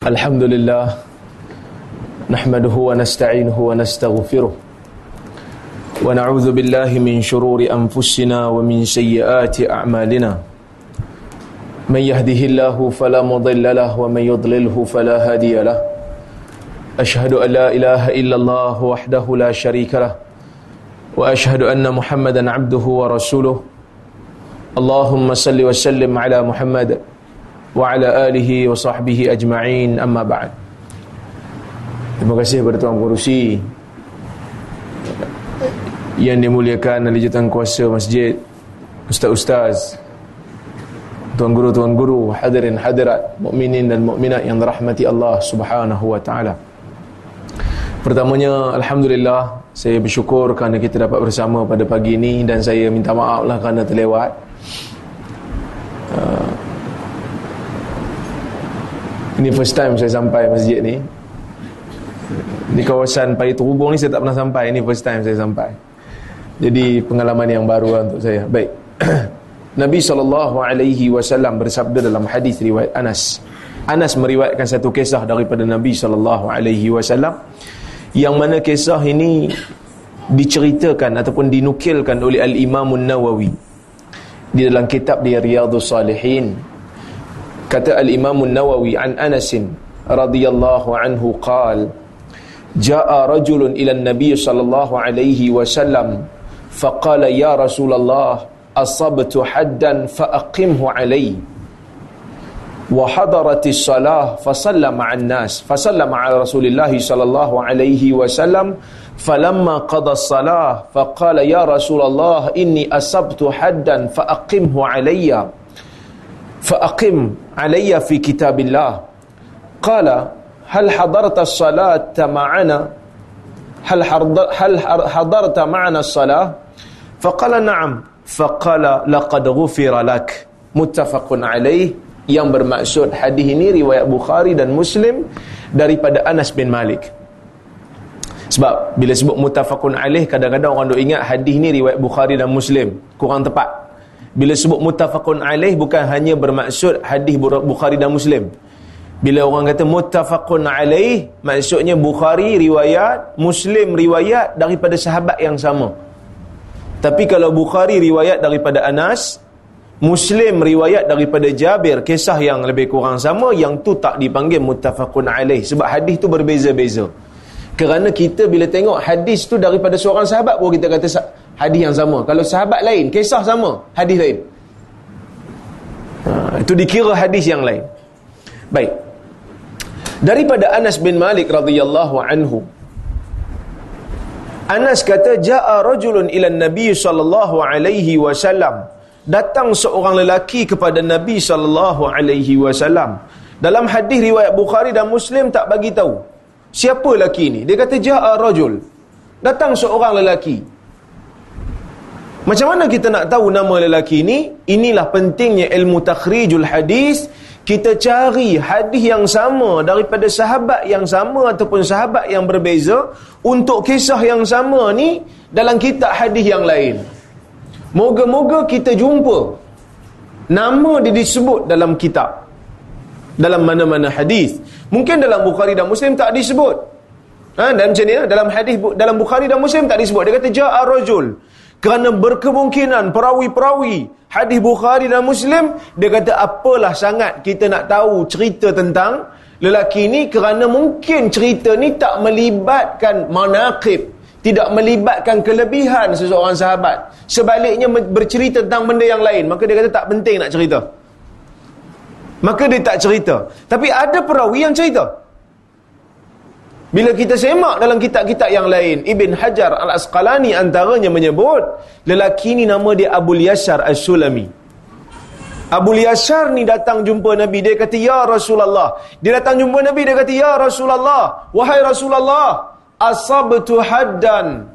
الحمد لله نحمده ونستعينه ونستغفره ونعوذ بالله من شرور أنفسنا ومن سيئات أعمالنا. من يهده الله فلا مضل له ومن يضلله فلا هادي له. أشهد أن لا إله إلا الله وحده لا شريك له. وأشهد أن محمدا عبده ورسوله. اللهم صل وسلم على محمد wa ala alihi wa sahbihi ajma'in. Amma ba'd. Terima kasih kepada tuan pengurusi yang dimuliakan oleh dijatuhkan kuasa masjid ustaz-ustaz tuan guru-tuan guru hadirin hadirat mukminin dan mukminat yang dirahmati Allah Subhanahu wa taala. Pertamanya alhamdulillah saya bersyukur kerana kita dapat bersama pada pagi ini dan saya minta maaflah kerana terlewat. Uh, ini first time saya sampai masjid ni. Di kawasan Pari Terubung ni saya tak pernah sampai. Ini first time saya sampai. Jadi pengalaman yang baru lah untuk saya. Baik. Nabi SAW bersabda dalam hadis riwayat Anas. Anas meriwayatkan satu kisah daripada Nabi SAW yang mana kisah ini diceritakan ataupun dinukilkan oleh Al-Imamun Nawawi di dalam kitab dia Riyadhus Salihin kata al-Imam An-Nawawi an Anas radhiyallahu anhu qal jaa rajulun ila an-nabiy sallallahu alaihi wasallam faqala ya Rasulullah asabtu haddan faaqimhu alayhi وحضرت الصلاة فصلى مع الناس فصلى مع رسول الله صلى الله عليه وسلم فلما قضى الصلاة فقال يا رسول الله إني أصبت حدا فأقمه عليّ فأقم علي في كتاب الله قال هل حضرت الصلاة معنا هل هل حضرت معنا الصلاة فقال نعم فقال لقد غفر لك متفق عليه yang bermaksud hadis ini riwayat Bukhari dan Muslim daripada Anas bin Malik sebab bila sebut mutafakun alaih kadang-kadang orang duk ingat hadis ni riwayat Bukhari dan Muslim kurang tepat bila sebut muttafaqun alaih bukan hanya bermaksud hadis Bukhari dan Muslim. Bila orang kata muttafaqun alaih, maksudnya Bukhari riwayat, Muslim riwayat daripada sahabat yang sama. Tapi kalau Bukhari riwayat daripada Anas, Muslim riwayat daripada Jabir, kisah yang lebih kurang sama, yang tu tak dipanggil muttafaqun alaih. Sebab hadis tu berbeza-beza. Kerana kita bila tengok hadis tu daripada seorang sahabat, pun kita kata hadis yang sama. Kalau sahabat lain, kisah sama, hadis lain. Ha, itu dikira hadis yang lain. Baik. Daripada Anas bin Malik radhiyallahu anhu. Anas kata jaa rajulun ila Nabi sallallahu alaihi wasallam. Datang seorang lelaki kepada Nabi sallallahu alaihi wasallam. Dalam hadis riwayat Bukhari dan Muslim tak bagi tahu siapa lelaki ni. Dia kata jaa rajul. Datang seorang lelaki. Macam mana kita nak tahu nama lelaki ini? Inilah pentingnya ilmu takhrijul hadis. Kita cari hadis yang sama daripada sahabat yang sama ataupun sahabat yang berbeza untuk kisah yang sama ni dalam kitab hadis yang lain. Moga-moga kita jumpa nama dia disebut dalam kitab. Dalam mana-mana hadis. Mungkin dalam Bukhari dan Muslim tak disebut. Ha, dan macam ni, dalam hadis dalam Bukhari dan Muslim tak disebut. Dia kata ja'a rajul kerana berkemungkinan perawi-perawi hadis Bukhari dan Muslim dia kata apalah sangat kita nak tahu cerita tentang lelaki ini kerana mungkin cerita ni tak melibatkan manaqib tidak melibatkan kelebihan seseorang sahabat. Sebaliknya bercerita tentang benda yang lain maka dia kata tak penting nak cerita. Maka dia tak cerita. Tapi ada perawi yang cerita bila kita semak dalam kitab-kitab yang lain, Ibn Hajar Al-Asqalani antaranya menyebut, lelaki ni nama dia Abu Yasar As-Sulami. Abu Yasar ni datang jumpa Nabi, dia kata, Ya Rasulullah. Dia datang jumpa Nabi, dia kata, Ya Rasulullah. Wahai Rasulullah, asabtu haddan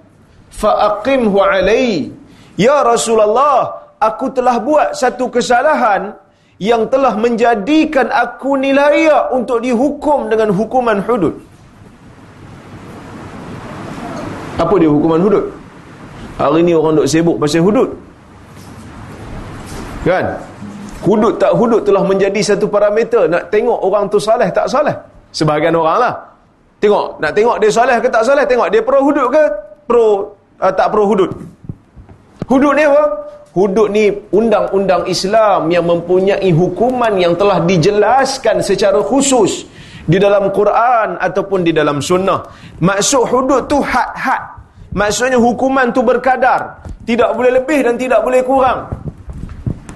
fa'aqimhu alai. Ya Rasulullah, aku telah buat satu kesalahan yang telah menjadikan aku ni layak untuk dihukum dengan hukuman hudud. Apa dia hukuman hudud? Hari ni orang duk sibuk pasal hudud. Kan? Hudud tak hudud telah menjadi satu parameter nak tengok orang tu salah tak salah. Sebahagian orang lah. Tengok, nak tengok dia soleh ke tak soleh, tengok dia pro hudud ke pro uh, tak pro hudud. Hudud ni apa? Hudud ni undang-undang Islam yang mempunyai hukuman yang telah dijelaskan secara khusus di dalam Quran ataupun di dalam sunnah. Maksud hudud tu had-had. Maksudnya hukuman tu berkadar. Tidak boleh lebih dan tidak boleh kurang.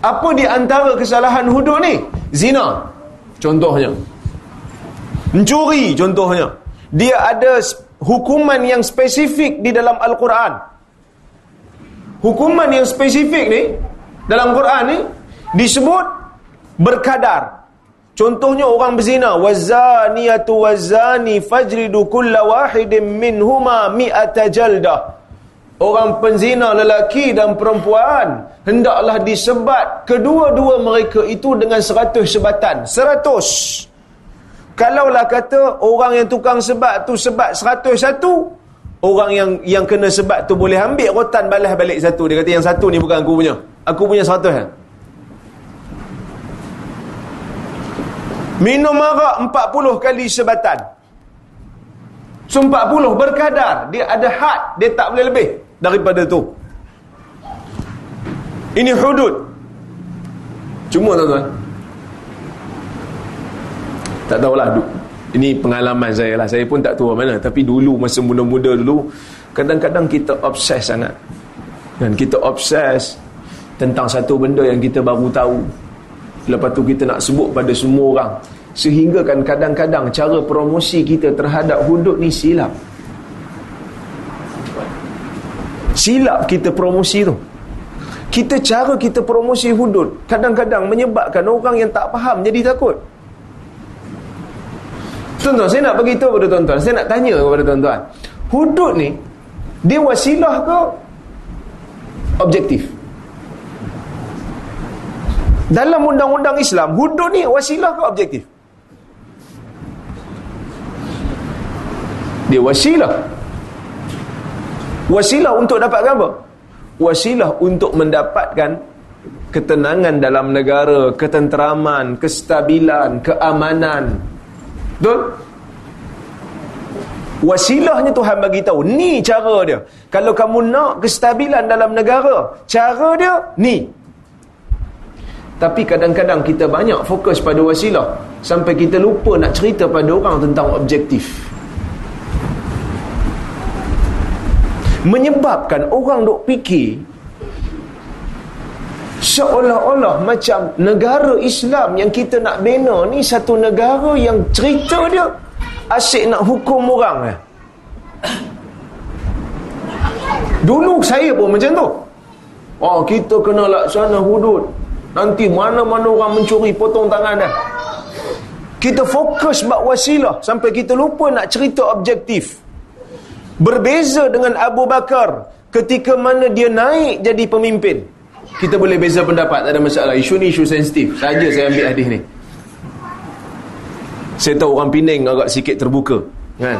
Apa di antara kesalahan hudud ni? Zina. Contohnya. Mencuri contohnya. Dia ada hukuman yang spesifik di dalam Al-Quran. Hukuman yang spesifik ni dalam Quran ni disebut berkadar. Contohnya orang berzina, wazaniyatu wazani fajridu kulla wahidin minhuma mi'ata jaldah. Orang penzina lelaki dan perempuan hendaklah disebat kedua-dua mereka itu dengan seratus sebatan. Seratus. Kalaulah kata orang yang tukang sebat tu sebat seratus satu, orang yang yang kena sebat tu boleh ambil rotan balas balik satu. Dia kata yang satu ni bukan aku punya. Aku punya seratus. Ya? Minum arak 40 kali sebatan. So 40 berkadar. Dia ada had. Dia tak boleh lebih daripada tu. Ini hudud. Cuma tuan-tuan. Tak tahulah. Ini pengalaman saya lah. Saya pun tak tahu mana. Tapi dulu masa muda-muda dulu. Kadang-kadang kita obses sangat. Dan kita obses tentang satu benda yang kita baru tahu. Lepas tu kita nak sebut pada semua orang. Sehingga kan kadang-kadang cara promosi kita terhadap hudud ni silap. Silap kita promosi tu. Kita cara kita promosi hudud kadang-kadang menyebabkan orang yang tak faham jadi takut. Tuan-tuan, saya nak beritahu kepada tuan-tuan. Saya nak tanya kepada tuan-tuan. Hudud ni, dia wasilah ke objektif? Dalam undang-undang Islam, hudud ni wasilah ke objektif? Dia wasilah. Wasilah untuk dapatkan apa? Wasilah untuk mendapatkan ketenangan dalam negara, ketenteraman, kestabilan, keamanan. Betul? Wasilahnya Tuhan bagi tahu, ni cara dia. Kalau kamu nak kestabilan dalam negara, cara dia ni. Tapi kadang-kadang kita banyak fokus pada wasilah sampai kita lupa nak cerita pada orang tentang objektif. Menyebabkan orang duk fikir seolah-olah macam negara Islam yang kita nak bina ni satu negara yang cerita dia asyik nak hukum orang eh. Dulu saya pun macam tu. Oh, kita kena laksana hudud. Nanti mana-mana orang mencuri potong tangan dah. Kita fokus bak wasilah sampai kita lupa nak cerita objektif. Berbeza dengan Abu Bakar ketika mana dia naik jadi pemimpin. Kita boleh beza pendapat, tak ada masalah. Isu ni isu sensitif. Saja saya ambil hadis ni. Saya tahu orang Penang agak sikit terbuka. Kan?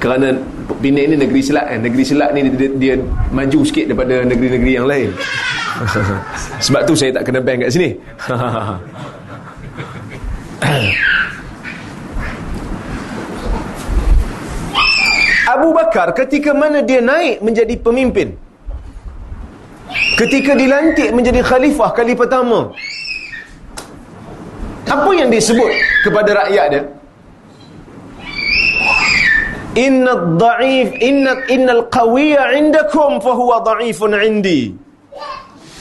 Kerana Penang ni negeri selat kan. Negeri selat ni dia, dia maju sikit daripada negeri-negeri yang lain. Sebab tu saya tak kena bank kat sini. Abu Bakar ketika mana dia naik menjadi pemimpin. Ketika dilantik menjadi khalifah kali pertama. Apa yang disebut kepada rakyat dia? Inna dhaif inna innal qawiyya indakum fa huwa dhaifun indi.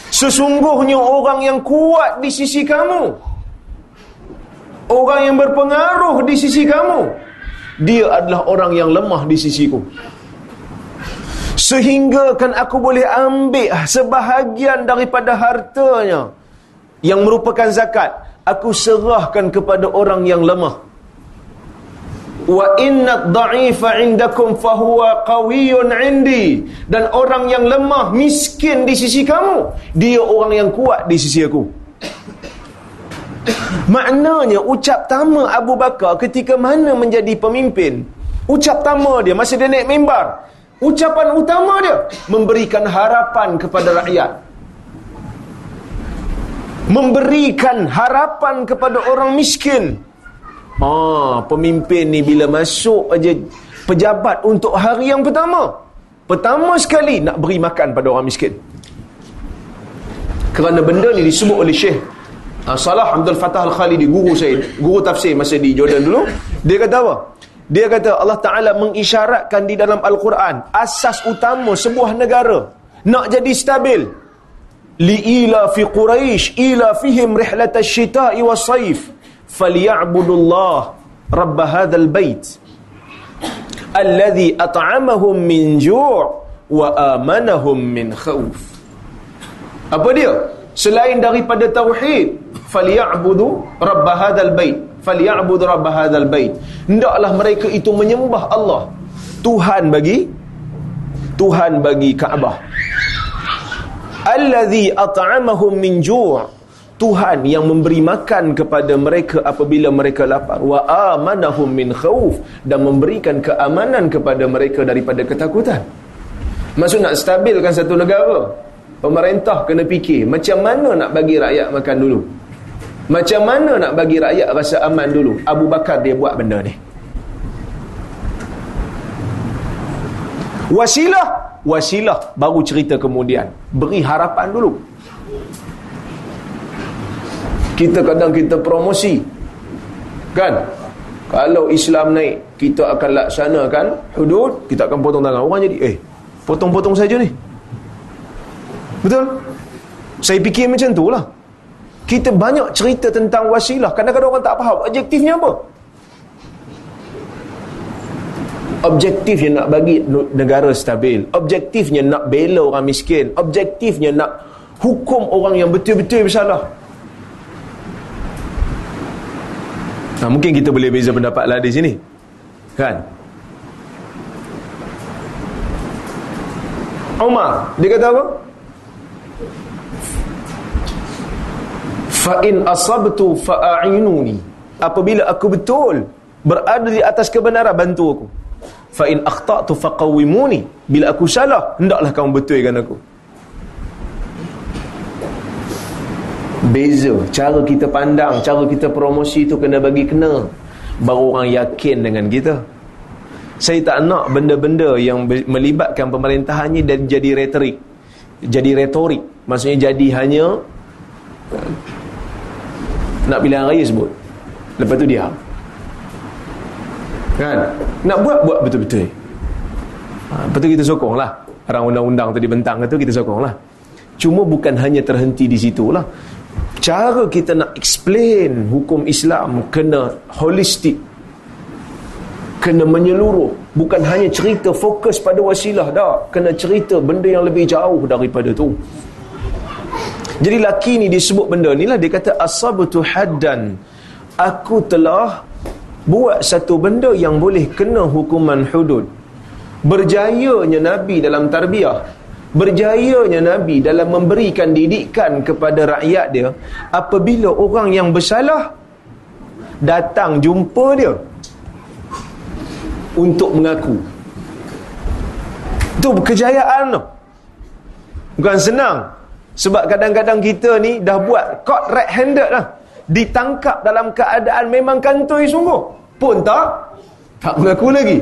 Sesungguhnya orang yang kuat di sisi kamu Orang yang berpengaruh di sisi kamu Dia adalah orang yang lemah di sisiku Sehingga kan aku boleh ambil sebahagian daripada hartanya Yang merupakan zakat Aku serahkan kepada orang yang lemah wa inna dha'ifa indakum fahuwa qawiyyun indi. Dan orang yang lemah miskin di sisi kamu dia orang yang kuat di sisi aku. Maknanya ucap tama Abu Bakar ketika mana menjadi pemimpin ucap tama dia masa dia naik mimbar ucapan utama dia memberikan harapan kepada rakyat. Memberikan harapan kepada orang miskin Ah, pemimpin ni bila masuk aja pejabat untuk hari yang pertama. Pertama sekali nak beri makan pada orang miskin. Kerana benda ni disebut oleh Syekh uh, Salah Abdul Fattah Al-Khalidi, guru saya, guru tafsir masa di Jordan dulu. Dia kata apa? Dia kata Allah Ta'ala mengisyaratkan di dalam Al-Quran asas utama sebuah negara nak jadi stabil. Li'ila fi Quraisy ila fihim rihlat asy-syita'i was-sayf falya'budullah rabb hadzal bait alladhi at'amahum min ju' wa amanahum min khauf apa dia? Selain daripada tauhid falya'budu rabb hadzal bait falya'budu rabb hadzal bait mereka itu menyembah Allah. Tuhan bagi Tuhan bagi Kaabah. alladhi at'amahum min ju' Tuhan yang memberi makan kepada mereka apabila mereka lapar wa amanahum min khauf dan memberikan keamanan kepada mereka daripada ketakutan. Maksud nak stabilkan satu negara, pemerintah kena fikir macam mana nak bagi rakyat makan dulu. Macam mana nak bagi rakyat rasa aman dulu. Abu Bakar dia buat benda ni. Wasilah, wasilah baru cerita kemudian. Beri harapan dulu kita kadang kita promosi. Kan? Kalau Islam naik kita akan laksanakan hudud kita akan potong tangan. Orang jadi eh potong-potong saja ni. Betul? Saya fikir macam tu lah. Kita banyak cerita tentang wasilah. Kadang-kadang orang tak faham objektifnya apa? Objektifnya nak bagi negara stabil. Objektifnya nak bela orang miskin. Objektifnya nak hukum orang yang betul-betul bersalah Nah, mungkin kita boleh beza pendapat lah di sini. Kan? Umar, dia kata apa? Fa in asabtu fa'inuni. Apabila aku betul berada di atas kebenaran bantu aku. Fa in akhtatu faqawimuni. Bila aku salah, hendaklah kamu betulkan aku. Beza. Cara kita pandang cara kita promosi tu kena bagi kena. Baru orang yakin dengan kita. Saya tak nak benda-benda yang melibatkan pemerintahan ni dan jadi retorik. Jadi retorik. Maksudnya jadi hanya nak pilihan raya sebut. Lepas tu dia kan? Nak buat buat betul-betul. Ha, lepas tu kita sokong lah. Orang undang-undang tu dibentang tu kita sokong lah. Cuma bukan hanya terhenti di situ lah cara kita nak explain hukum Islam kena holistik kena menyeluruh. Bukan hanya cerita fokus pada wasilah dah kena cerita benda yang lebih jauh daripada tu. Jadi laki ni disebut benda ni lah. Dia kata asabtu haddan. Aku telah buat satu benda yang boleh kena hukuman hudud. Berjayanya Nabi dalam tarbiyah berjayanya Nabi dalam memberikan didikan kepada rakyat dia apabila orang yang bersalah datang jumpa dia untuk mengaku. Itu kejayaan tu. Bukan senang. Sebab kadang-kadang kita ni dah buat caught red handed lah. Ditangkap dalam keadaan memang kantoi sungguh. Pun tak tak mengaku lagi.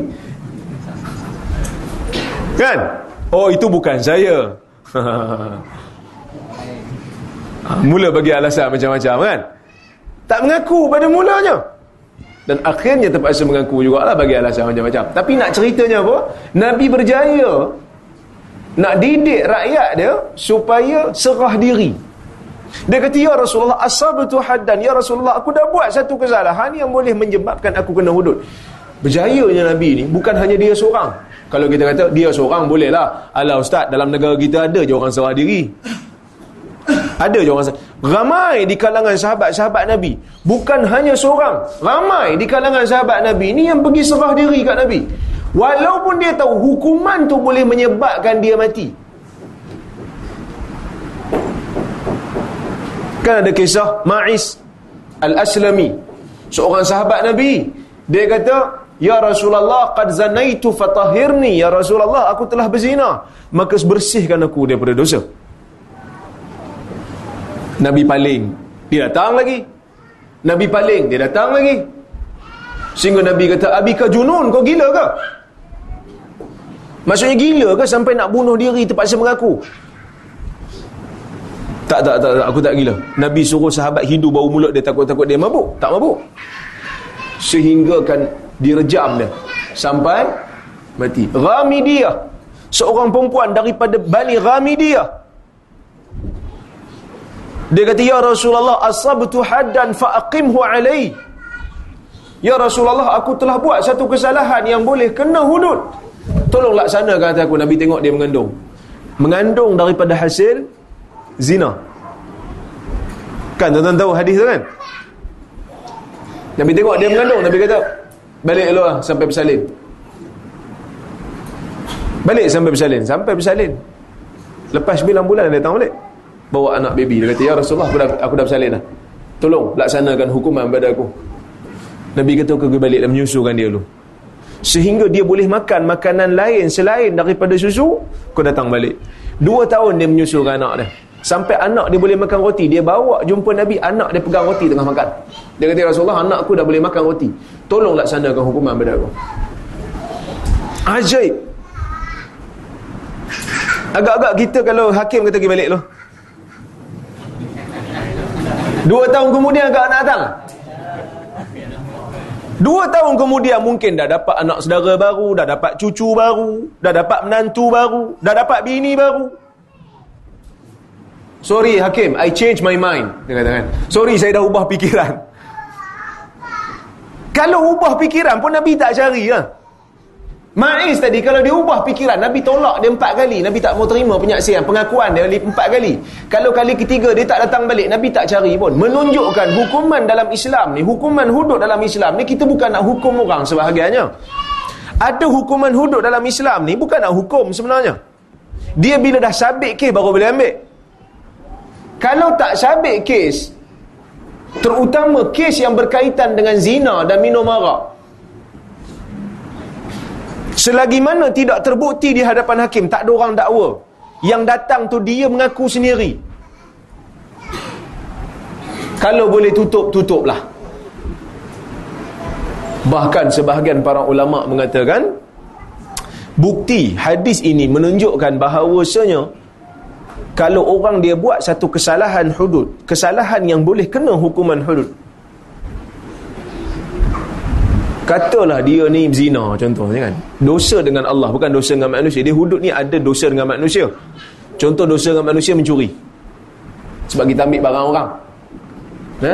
Kan Oh itu bukan saya. Mula bagi alasan macam-macam kan? Tak mengaku pada mulanya. Dan akhirnya terpaksa mengaku juga lah Bagi alasan macam-macam. Tapi nak ceritanya apa? Nabi berjaya Nak didik rakyat dia Supaya serah diri. Dia kata, Ya Rasulullah, asabtu haddan. Ya Rasulullah, aku dah buat satu kesalahan yang boleh menyebabkan aku kena hudud. Berjayanya Nabi ni, bukan hanya dia seorang. Kalau kita kata dia seorang boleh lah. Alah ustaz dalam negara kita ada je orang serah diri. Ada je orang serah. Ramai di kalangan sahabat-sahabat Nabi. Bukan hanya seorang. Ramai di kalangan sahabat Nabi. Ini yang pergi serah diri kat Nabi. Walaupun dia tahu hukuman tu boleh menyebabkan dia mati. Kan ada kisah Ma'is Al-Aslami. Seorang sahabat Nabi. Dia kata Ya Rasulullah qad zanaitu fatahirni ya Rasulullah aku telah berzina maka bersihkan aku daripada dosa Nabi paling dia datang lagi Nabi paling dia datang lagi Sehingga Nabi kata, Abika junun, kau gila ke? Maksudnya gila ke sampai nak bunuh diri terpaksa mengaku? Tak, tak, tak, tak, aku tak gila. Nabi suruh sahabat Hindu bau mulut dia takut-takut dia mabuk. Tak mabuk. Sehingga kan direjam dia. Sampai mati. Ramidiyah. Seorang perempuan daripada Bani Ramidiyah. Dia kata, Ya Rasulullah, asabtu haddan fa'aqimhu alai. Ya Rasulullah, aku telah buat satu kesalahan yang boleh kena hudud. Tolong laksanakan kata aku. Nabi tengok dia mengandung. Mengandung daripada hasil zina. Kan tuan-tuan tahu hadis tu kan? Nabi tengok dia mengandung, Nabi kata, balik dulu lah sampai bersalin. Balik sampai bersalin, sampai bersalin. Lepas 9 bulan datang balik. Bawa anak baby, dia kata, "Ya Rasulullah, aku dah aku dah bersalin dah. Tolong laksanakan hukuman pada aku." Nabi kata, "Kau pergi balik dan menyusukan dia dulu." Sehingga dia boleh makan makanan lain selain daripada susu, kau datang balik. Dua tahun dia menyusukan anak dia. Sampai anak dia boleh makan roti Dia bawa jumpa Nabi Anak dia pegang roti tengah makan. Dia kata Rasulullah Anak aku dah boleh makan roti. Tolong laksanakan hukuman pada aku. Ajaib. Agak-agak kita kalau hakim kata pergi balik tu. Dua tahun kemudian agak nak datang. Dua tahun kemudian mungkin dah dapat anak saudara baru Dah dapat cucu baru Dah dapat menantu baru Dah dapat bini baru Sorry Hakim, I change my mind. Dia kata kan. Sorry saya dah ubah fikiran. Kalau ubah fikiran pun Nabi tak cari lah. Ma'iz tadi kalau dia ubah fikiran Nabi tolak dia empat kali Nabi tak mau terima penyaksian Pengakuan dia empat kali Kalau kali ketiga dia tak datang balik Nabi tak cari pun Menunjukkan hukuman dalam Islam ni Hukuman hudud dalam Islam ni Kita bukan nak hukum orang sebahagiannya Ada hukuman hudud dalam Islam ni Bukan nak hukum sebenarnya Dia bila dah sabit ke baru boleh ambil kalau tak sabit kes terutama kes yang berkaitan dengan zina dan minum arak selagi mana tidak terbukti di hadapan hakim tak ada orang dakwa. Yang datang tu dia mengaku sendiri. Kalau boleh tutup tutuplah. Bahkan sebahagian para ulama mengatakan bukti hadis ini menunjukkan bahawasanya kalau orang dia buat satu kesalahan hudud kesalahan yang boleh kena hukuman hudud. Katalah dia ni zina contohnya kan. Dosa dengan Allah bukan dosa dengan manusia. Dia hudud ni ada dosa dengan manusia. Contoh dosa dengan manusia mencuri. Sebab kita ambil barang orang. Ha?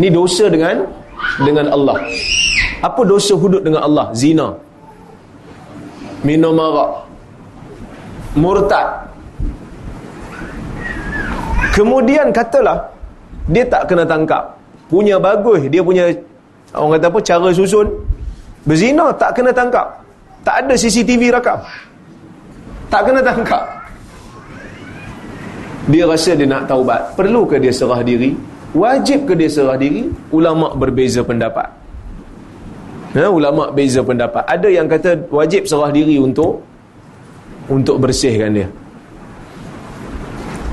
ni dosa dengan dengan Allah. Apa dosa hudud dengan Allah? Zina. Minum arak. Murtad Kemudian katalah dia tak kena tangkap. Punya bagus, dia punya orang kata apa cara susun berzina tak kena tangkap. Tak ada CCTV rakam. Tak kena tangkap. Dia rasa dia nak taubat. Perlu ke dia serah diri? Wajib ke dia serah diri? Ulama berbeza pendapat. Ha, ulama beza pendapat. Ada yang kata wajib serah diri untuk untuk bersihkan dia.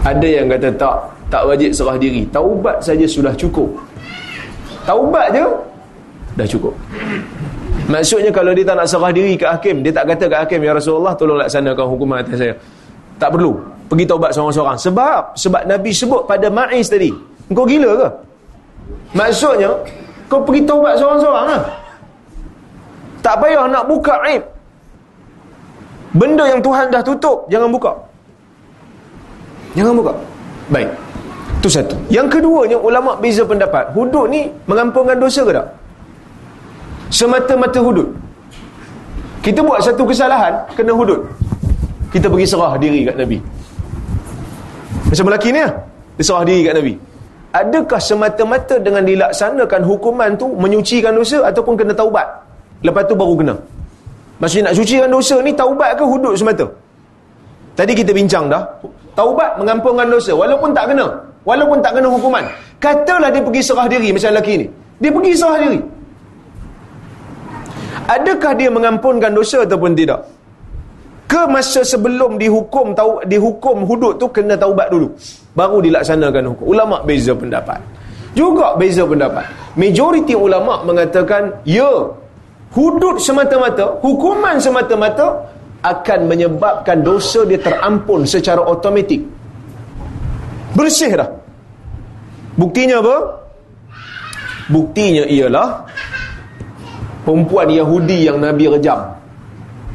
Ada yang kata tak, tak wajib serah diri. Taubat saja sudah cukup. Taubat je dah cukup. Maksudnya kalau dia tak nak serah diri ke hakim, dia tak kata ke hakim, Ya Rasulullah tolong laksanakan hukuman atas saya. Tak perlu. Pergi taubat seorang-seorang. Sebab, sebab Nabi sebut pada Ma'iz tadi. Kau gila ke? Maksudnya, kau pergi taubat seorang-seorang lah. Tak payah nak buka aib. Benda yang Tuhan dah tutup, jangan buka. Jangan buka. Baik. Itu satu. Yang keduanya, ulama beza pendapat. Hudud ni mengampunkan dosa ke tak? Semata-mata hudud. Kita buat satu kesalahan, kena hudud. Kita pergi serah diri kat Nabi. Macam lelaki ni lah. Dia serah diri kat Nabi. Adakah semata-mata dengan dilaksanakan hukuman tu menyucikan dosa ataupun kena taubat? Lepas tu baru kena. Maksudnya nak sucikan dosa ni taubat ke hudud semata? Tadi kita bincang dah taubat mengampunkan dosa walaupun tak kena walaupun tak kena hukuman. Katalah dia pergi serah diri macam lelaki ni. Dia pergi serah diri. Adakah dia mengampunkan dosa ataupun tidak? Ke masa sebelum dihukum tau dihukum hudud tu kena taubat dulu? Baru dilaksanakan hukum. Ulama beza pendapat. Juga beza pendapat. Majoriti ulama mengatakan ya hudud semata-mata hukuman semata-mata akan menyebabkan dosa dia terampun secara automatik. Bersih dah buktinya apa? Buktinya ialah perempuan Yahudi yang Nabi rejam.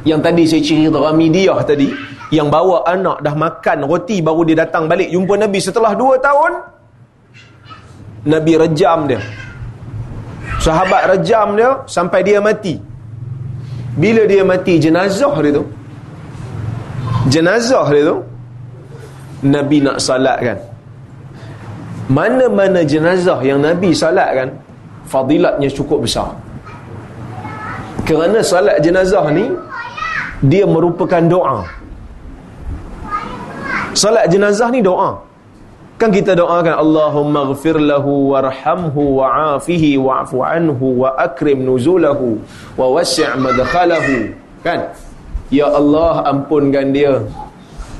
Yang tadi saya cerita Ramidiyah tadi yang bawa anak dah makan roti baru dia datang balik. Jumpa Nabi setelah 2 tahun Nabi rejam dia. Sahabat rejam dia sampai dia mati bila dia mati jenazah dia tu? Jenazah dia tu? Nabi nak salatkan mana-mana jenazah yang Nabi salatkan fadilatnya cukup besar. Kerana salat jenazah ni dia merupakan doa. Salat jenazah ni doa kan kita doakan Allahumma ghafir lahu warhamhu wa'afihi wa'fu anhu wa akrim nuzulahu wa wasi' madkhalahu. Kan? Ya Allah ampunkan dia.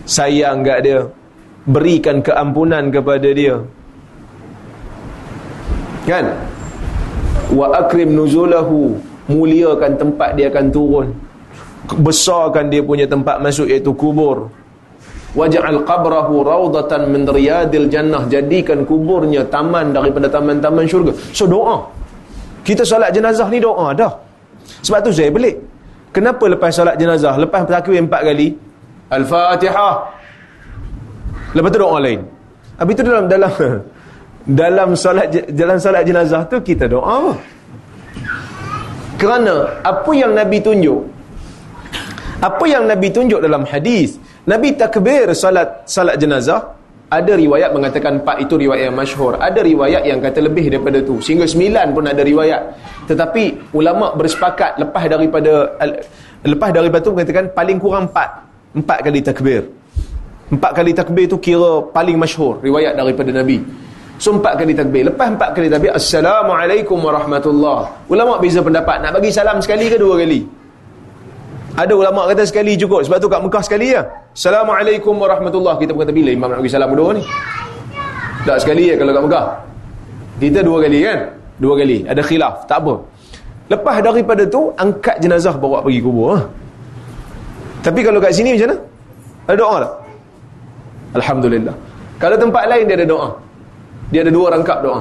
Sayang kat dia? Berikan keampunan kepada dia. Kan? Wa akrim nuzulahu. Muliakan tempat dia akan turun. Besarkan dia punya tempat masuk iaitu kubur waj'al qabrahu raudatan min riyadil jannah. Jadikan kuburnya taman daripada taman-taman syurga. So doa. Kita solat jenazah ni doa dah. Sebab tu saya belik. Kenapa lepas solat jenazah? Lepas takbir empat kali? Al-fatihah. Lepas tu doa lain. Habis tu dalam dalam dalam solat dalam solat jenazah tu kita doa kerana apa yang nabi tunjuk apa yang nabi tunjuk dalam hadis Nabi takbir salat salat jenazah ada riwayat mengatakan empat itu riwayat yang masyhur. Ada riwayat yang kata lebih daripada tu. Sehingga sembilan pun ada riwayat. Tetapi ulama bersepakat lepas daripada lepas daripada tu mengatakan paling kurang empat. Empat kali takbir. Empat kali takbir tu kira paling masyhur riwayat daripada Nabi. So empat kali takbir. Lepas empat kali takbir Assalamualaikum warahmatullahi ulama beza pendapat. Nak bagi salam sekali ke dua kali ada ulama kata sekali cukup sebab tu kat Mekah sekali ya. Assalamualaikum warahmatullahi kita berkata bila imam nak bagi salam dua ni. Tak sekali ya kalau kat Mekah. Kita dua kali kan? Dua kali. Ada khilaf, tak apa. Lepas daripada tu angkat jenazah bawa pergi kubur. Ha? Tapi kalau kat sini macam mana? Ada doa tak? Alhamdulillah. Kalau tempat lain dia ada doa. Dia ada dua rangkap doa.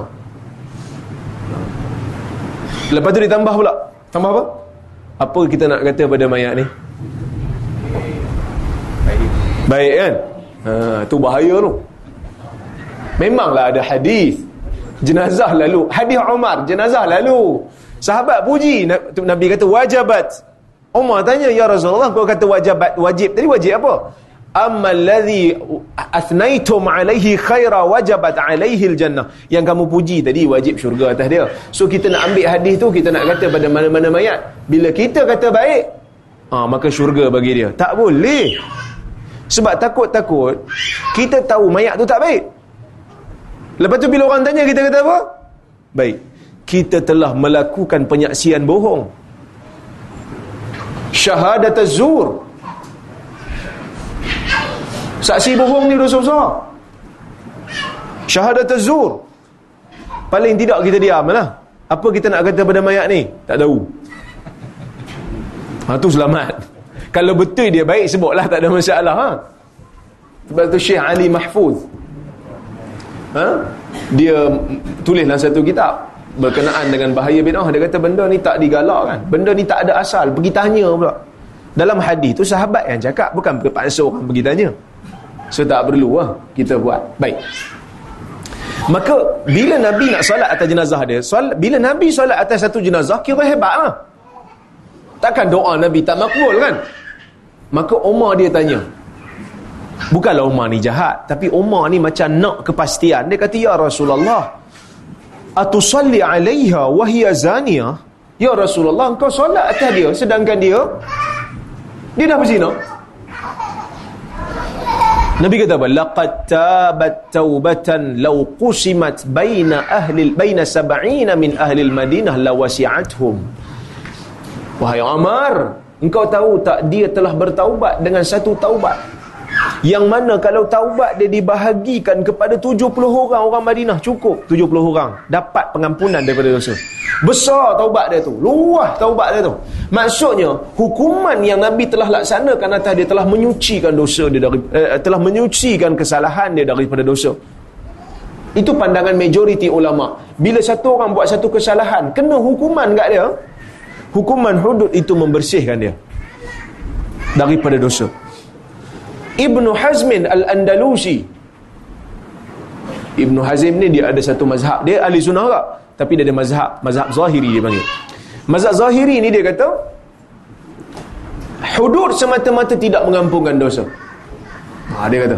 Lepas tu ditambah pula. Tambah apa? Apa kita nak kata pada mayat ni? Baik kan? Ha, tu bahaya tu. Memanglah ada hadis. Jenazah lalu. Hadis Umar jenazah lalu. Sahabat puji. Nabi kata wajabat. Umar tanya ya Rasulullah kau kata wajabat wajib tadi wajib apa amma alladhi athnaytum alaihi khaira wajabat alaihi aljannah. Yang kamu puji tadi wajib syurga atas dia. So kita nak ambil hadis tu kita nak kata pada mana-mana mayat. Bila kita kata baik ah maka syurga bagi dia. Tak boleh. Sebab takut-takut kita tahu mayat tu tak baik. Lepas tu bila orang tanya kita kata apa? Baik. Kita telah melakukan penyaksian bohong. Syahadat az-zur Saksi bohong ni dosa besar. Syahadat az-zur. Paling tidak kita diam lah. Apa kita nak kata pada mayat ni? Tak tahu. Ha tu selamat. Kalau betul dia baik sebutlah tak ada masalah ha. Sebab tu Syekh Ali Mahfuz. Ha? Dia tulis dalam satu kitab berkenaan dengan bahaya bid'ah dia kata benda ni tak digalakkan. Benda ni tak ada asal, pergi tanya pula. Dalam hadis tu sahabat yang cakap bukan terpaksa orang pergi tanya. So tak perlu lah kita buat. Baik. Maka bila Nabi nak solat atas jenazah dia, solat, bila Nabi solat atas satu jenazah, kira hebat lah. Takkan doa Nabi tak makbul kan? Maka Umar dia tanya. Bukanlah Umar ni jahat, tapi Umar ni macam nak kepastian. Dia kata, Ya Rasulullah, Atusalli alaiha wahia zaniyah? Ya Rasulullah, engkau solat atas dia, sedangkan dia, dia dah berzina. Nabi kata apa? Laqad tabat taubatan law qusimat baina ahli baina sab'ina min ahli al-Madinah lawasi'athum. Wahai Umar, engkau tahu tak dia telah bertaubat dengan satu taubat. Yang mana kalau taubat dia dibahagikan kepada 70 orang orang Madinah cukup 70 orang dapat pengampunan daripada dosa. Besar taubat dia tu luah taubat dia tu. Maksudnya hukuman yang Nabi telah laksanakan atas dia telah menyucikan dosa dia dari eh, telah menyucikan kesalahan dia daripada dosa. Itu pandangan majoriti ulama. Bila satu orang buat satu kesalahan kena hukuman kat dia hukuman hudud itu membersihkan dia daripada dosa Ibn Hazmin Al-Andalusi. Ibn Hazim ni dia ada satu mazhab. Dia ahli sunnah tak tapi dia ada mazhab mazhab zahiri dia panggil. Mazhab zahiri ni dia kata hudud semata-mata tidak mengampunkan dosa. Ha, dia kata.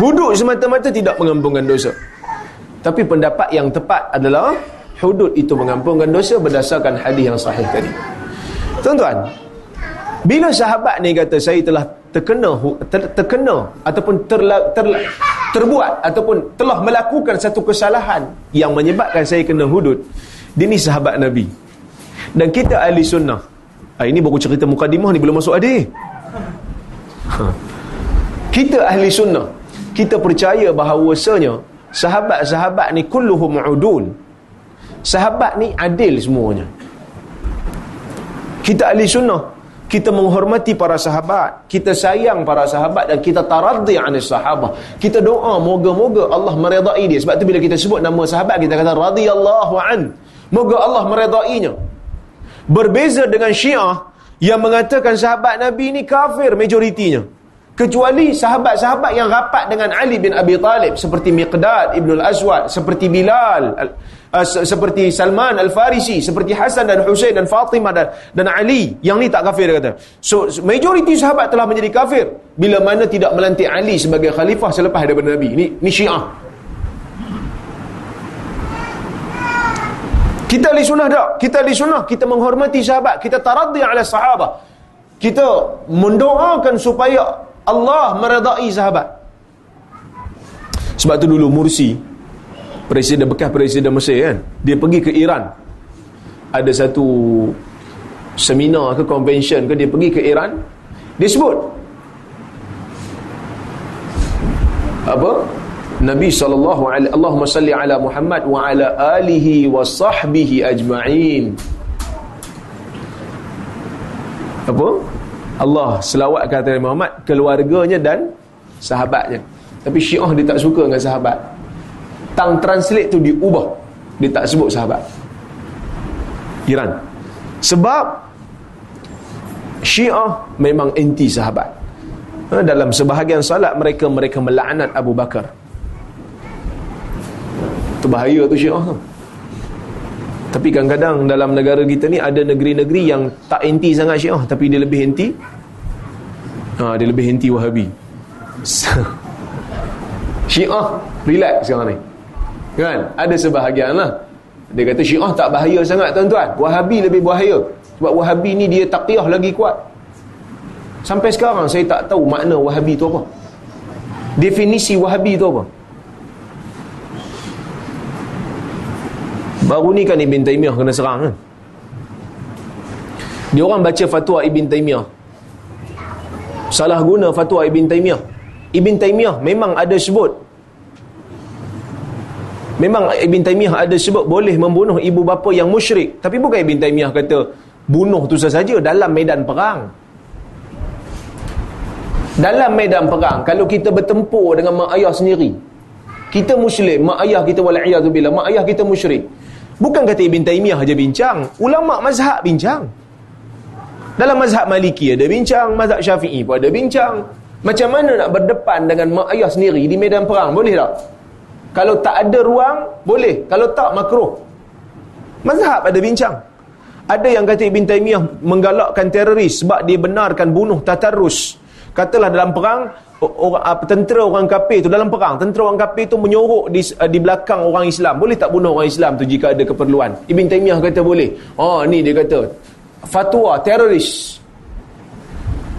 Hudud semata-mata tidak mengampunkan dosa. Tapi pendapat yang tepat adalah hudud itu mengampunkan dosa berdasarkan hadis yang sahih tadi. Tuan-tuan bila sahabat ni kata saya telah terkena ter, terkena ataupun terla, ter, terbuat ataupun telah melakukan satu kesalahan yang menyebabkan saya kena hudud. Dia ni sahabat Nabi. Dan kita ahli sunnah. Ha, ini baru cerita mukadimah ni belum masuk adik. Ha. Kita ahli sunnah. Kita percaya bahawasanya sahabat-sahabat ni kulluhum udul. Sahabat ni adil semuanya. Kita ahli sunnah kita menghormati para sahabat kita sayang para sahabat dan kita taraddi anis sahabah. Kita doa moga-moga Allah meredai dia. Sebab tu bila kita sebut nama sahabat kita kata radhiyallahu an. Moga Allah meredainya. Berbeza dengan syiah yang mengatakan sahabat Nabi ni kafir majoritinya. Kecuali sahabat-sahabat yang rapat dengan Ali bin Abi Talib seperti Miqdad Ibn Al-Aswad seperti Bilal uh, seperti Salman Al-Farisi, seperti Hasan dan Husain dan Fatimah dan, dan Ali. Yang ni tak kafir dia kata. So, majoriti sahabat telah menjadi kafir bila mana tidak melantik Ali sebagai khalifah selepas daripada Nabi. Ini ni Syiah. Kita ahli sunnah tak? Kita ahli sunnah. Kita menghormati sahabat. Kita taraddi ala sahabat. Kita mendoakan supaya Allah meredai sahabat. Sebab tu dulu Mursi presiden bekas presiden Mesir kan? Dia pergi ke Iran. Ada satu seminar ke convention ke dia pergi ke Iran. Dia sebut apa? Nabi sallallahu alaihi Allahumma salli ala Muhammad wa ala alihi wa sahbihi ajma'in. Apa? Allah selawat kata Muhammad keluarganya dan sahabatnya. Tapi Syiah dia tak suka dengan sahabat tang translate tu diubah. Dia tak sebut sahabat. Iran. Sebab Syiah memang anti sahabat. Ha, dalam sebahagian salat mereka mereka melaknat Abu Bakar. Tu bahaya tu Syiah. Tu tapi kadang-kadang dalam negara kita ni ada negeri-negeri yang tak anti sangat Syiah tapi dia lebih anti ha, dia lebih anti Wahabi. Syiah relax sekarang ni kan? Ada sebahagian lah dia kata syiah tak bahaya sangat tuan-tuan. Wahabi lebih bahaya. Sebab wahabi ni dia taqiyah lagi kuat. Sampai sekarang saya tak tahu makna wahabi tu apa. Definisi wahabi tu apa. Baru ni kan Ibn Taymiyah kena serang kan? Dia orang baca fatwa Ibn Taymiyah. Salah guna fatwa Ibn Taymiyah. Ibn Taymiyah memang ada sebut Memang Ibn Taymiyah ada sebut boleh membunuh ibu bapa yang musyrik. Tapi bukan Ibn Taymiyah kata bunuh tu sahaja dalam medan perang. Dalam medan perang, kalau kita bertempur dengan mak ayah sendiri, kita muslim, mak ayah kita wala'iyadzubillah, mak ayah kita musyrik. Bukan kata Ibn Taymiyah aja bincang. Ulama mazhab bincang. Dalam mazhab maliki ada bincang, mazhab syafi'i pun ada bincang. Macam mana nak berdepan dengan mak ayah sendiri di medan perang? Boleh tak? Kalau tak ada ruang, boleh. Kalau tak, makruh. Mazhab ada bincang. Ada yang kata Ibn Taymiyah menggalakkan teroris sebab dia benarkan bunuh tatarus. Katalah dalam perang, orang, tentera orang kafir tu dalam perang, tentera orang kafir tu menyorok di, uh, di belakang orang Islam. Boleh tak bunuh orang Islam tu jika ada keperluan? Ibn Taymiyah kata boleh. Oh, ni dia kata. Fatwa teroris.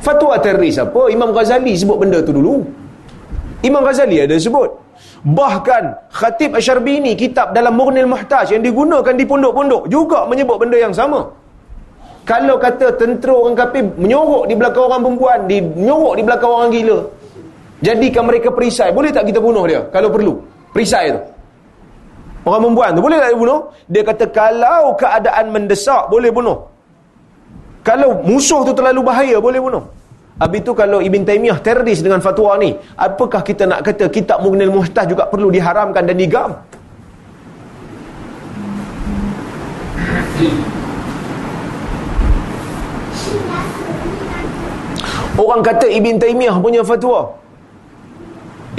Fatwa teroris apa? Imam Ghazali sebut benda tu dulu. Imam Ghazali ada sebut. Bahkan Khatib Asyarbini kitab dalam Mughnil Muhtaj yang digunakan di pondok-pondok juga menyebut benda yang sama. kalau kata tentera orang kafir menyorok di belakang orang perempuan, di menyorok di belakang orang gila. Jadikan mereka perisai. Boleh tak kita bunuh dia kalau perlu? Perisai tu. Orang perempuan tu boleh tak dia bunuh? Dia kata kalau keadaan mendesak boleh bunuh. Kalau musuh tu terlalu bahaya boleh bunuh. Habis tu kalau Ibn Taymiyah teroris dengan fatwa ni, apakah kita nak kata kitab Mughnil Muhtah juga perlu diharamkan dan digam? Orang kata Ibn Taymiyah punya fatwa.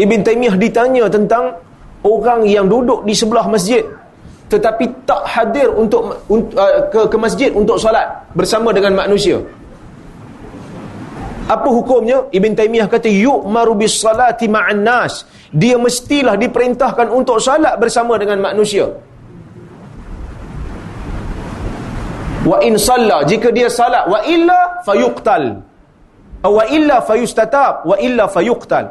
Ibn Taymiyah ditanya tentang orang yang duduk di sebelah masjid tetapi tak hadir untuk uh, ke ke masjid untuk solat bersama dengan manusia. Apa hukumnya? Ibn Taymiyah kata yu'maru bis salati ma'an nas. Dia mestilah diperintahkan untuk solat bersama dengan manusia. Wa in salla jika dia salat wa illa fayuqtal. Wa illa fayustatab wa illa fayuqtal.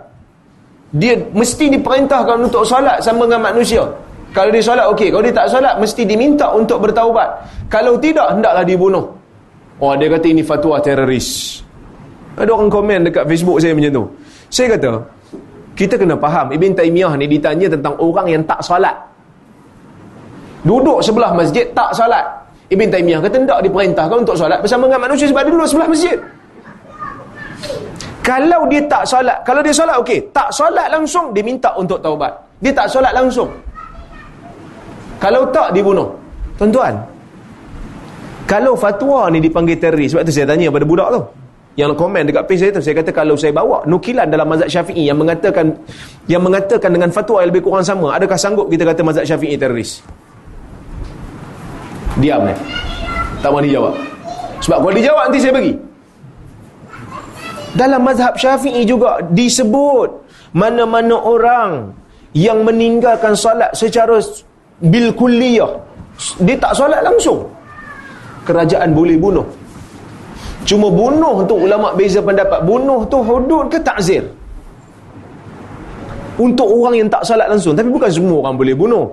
Dia mesti diperintahkan untuk solat sama dengan manusia. Kalau dia solat okey. Kalau dia tak solat mesti diminta untuk bertaubat. Kalau tidak hendaklah dibunuh. Oh dia kata ini fatwa teroris ada orang komen dekat Facebook saya macam tu saya kata kita kena faham Ibn Taymiyah ni ditanya tentang orang yang tak solat duduk sebelah masjid tak solat Ibn Taymiyah kata tidak diperintahkan untuk solat bersama dengan manusia sebab dia duduk sebelah masjid kalau dia tak solat, kalau dia solat okey, tak solat langsung dia minta untuk taubat. Dia tak solat langsung. Kalau tak dibunuh. Tuan-tuan. Kalau fatwa ni dipanggil teroris, sebab tu saya tanya pada budak tu. Yang komen dekat page saya tu, saya kata kalau saya bawa nukilan dalam mazhab Syafi'i yang mengatakan yang mengatakan dengan fatwa yang lebih kurang sama, adakah sanggup kita kata mazhab Syafi'i teroris? Diam ni. Tak mahu dijawab. Sebab kalau dijawab nanti saya bagi. Dalam mazhab syafi'i juga disebut mana-mana orang yang meninggalkan solat secara bil kulliyah. Dia tak solat langsung. Kerajaan boleh bunuh. Cuma bunuh tu ulama beza pendapat. Bunuh tu hudud ke takzir? Untuk orang yang tak solat langsung. Tapi bukan semua orang boleh bunuh.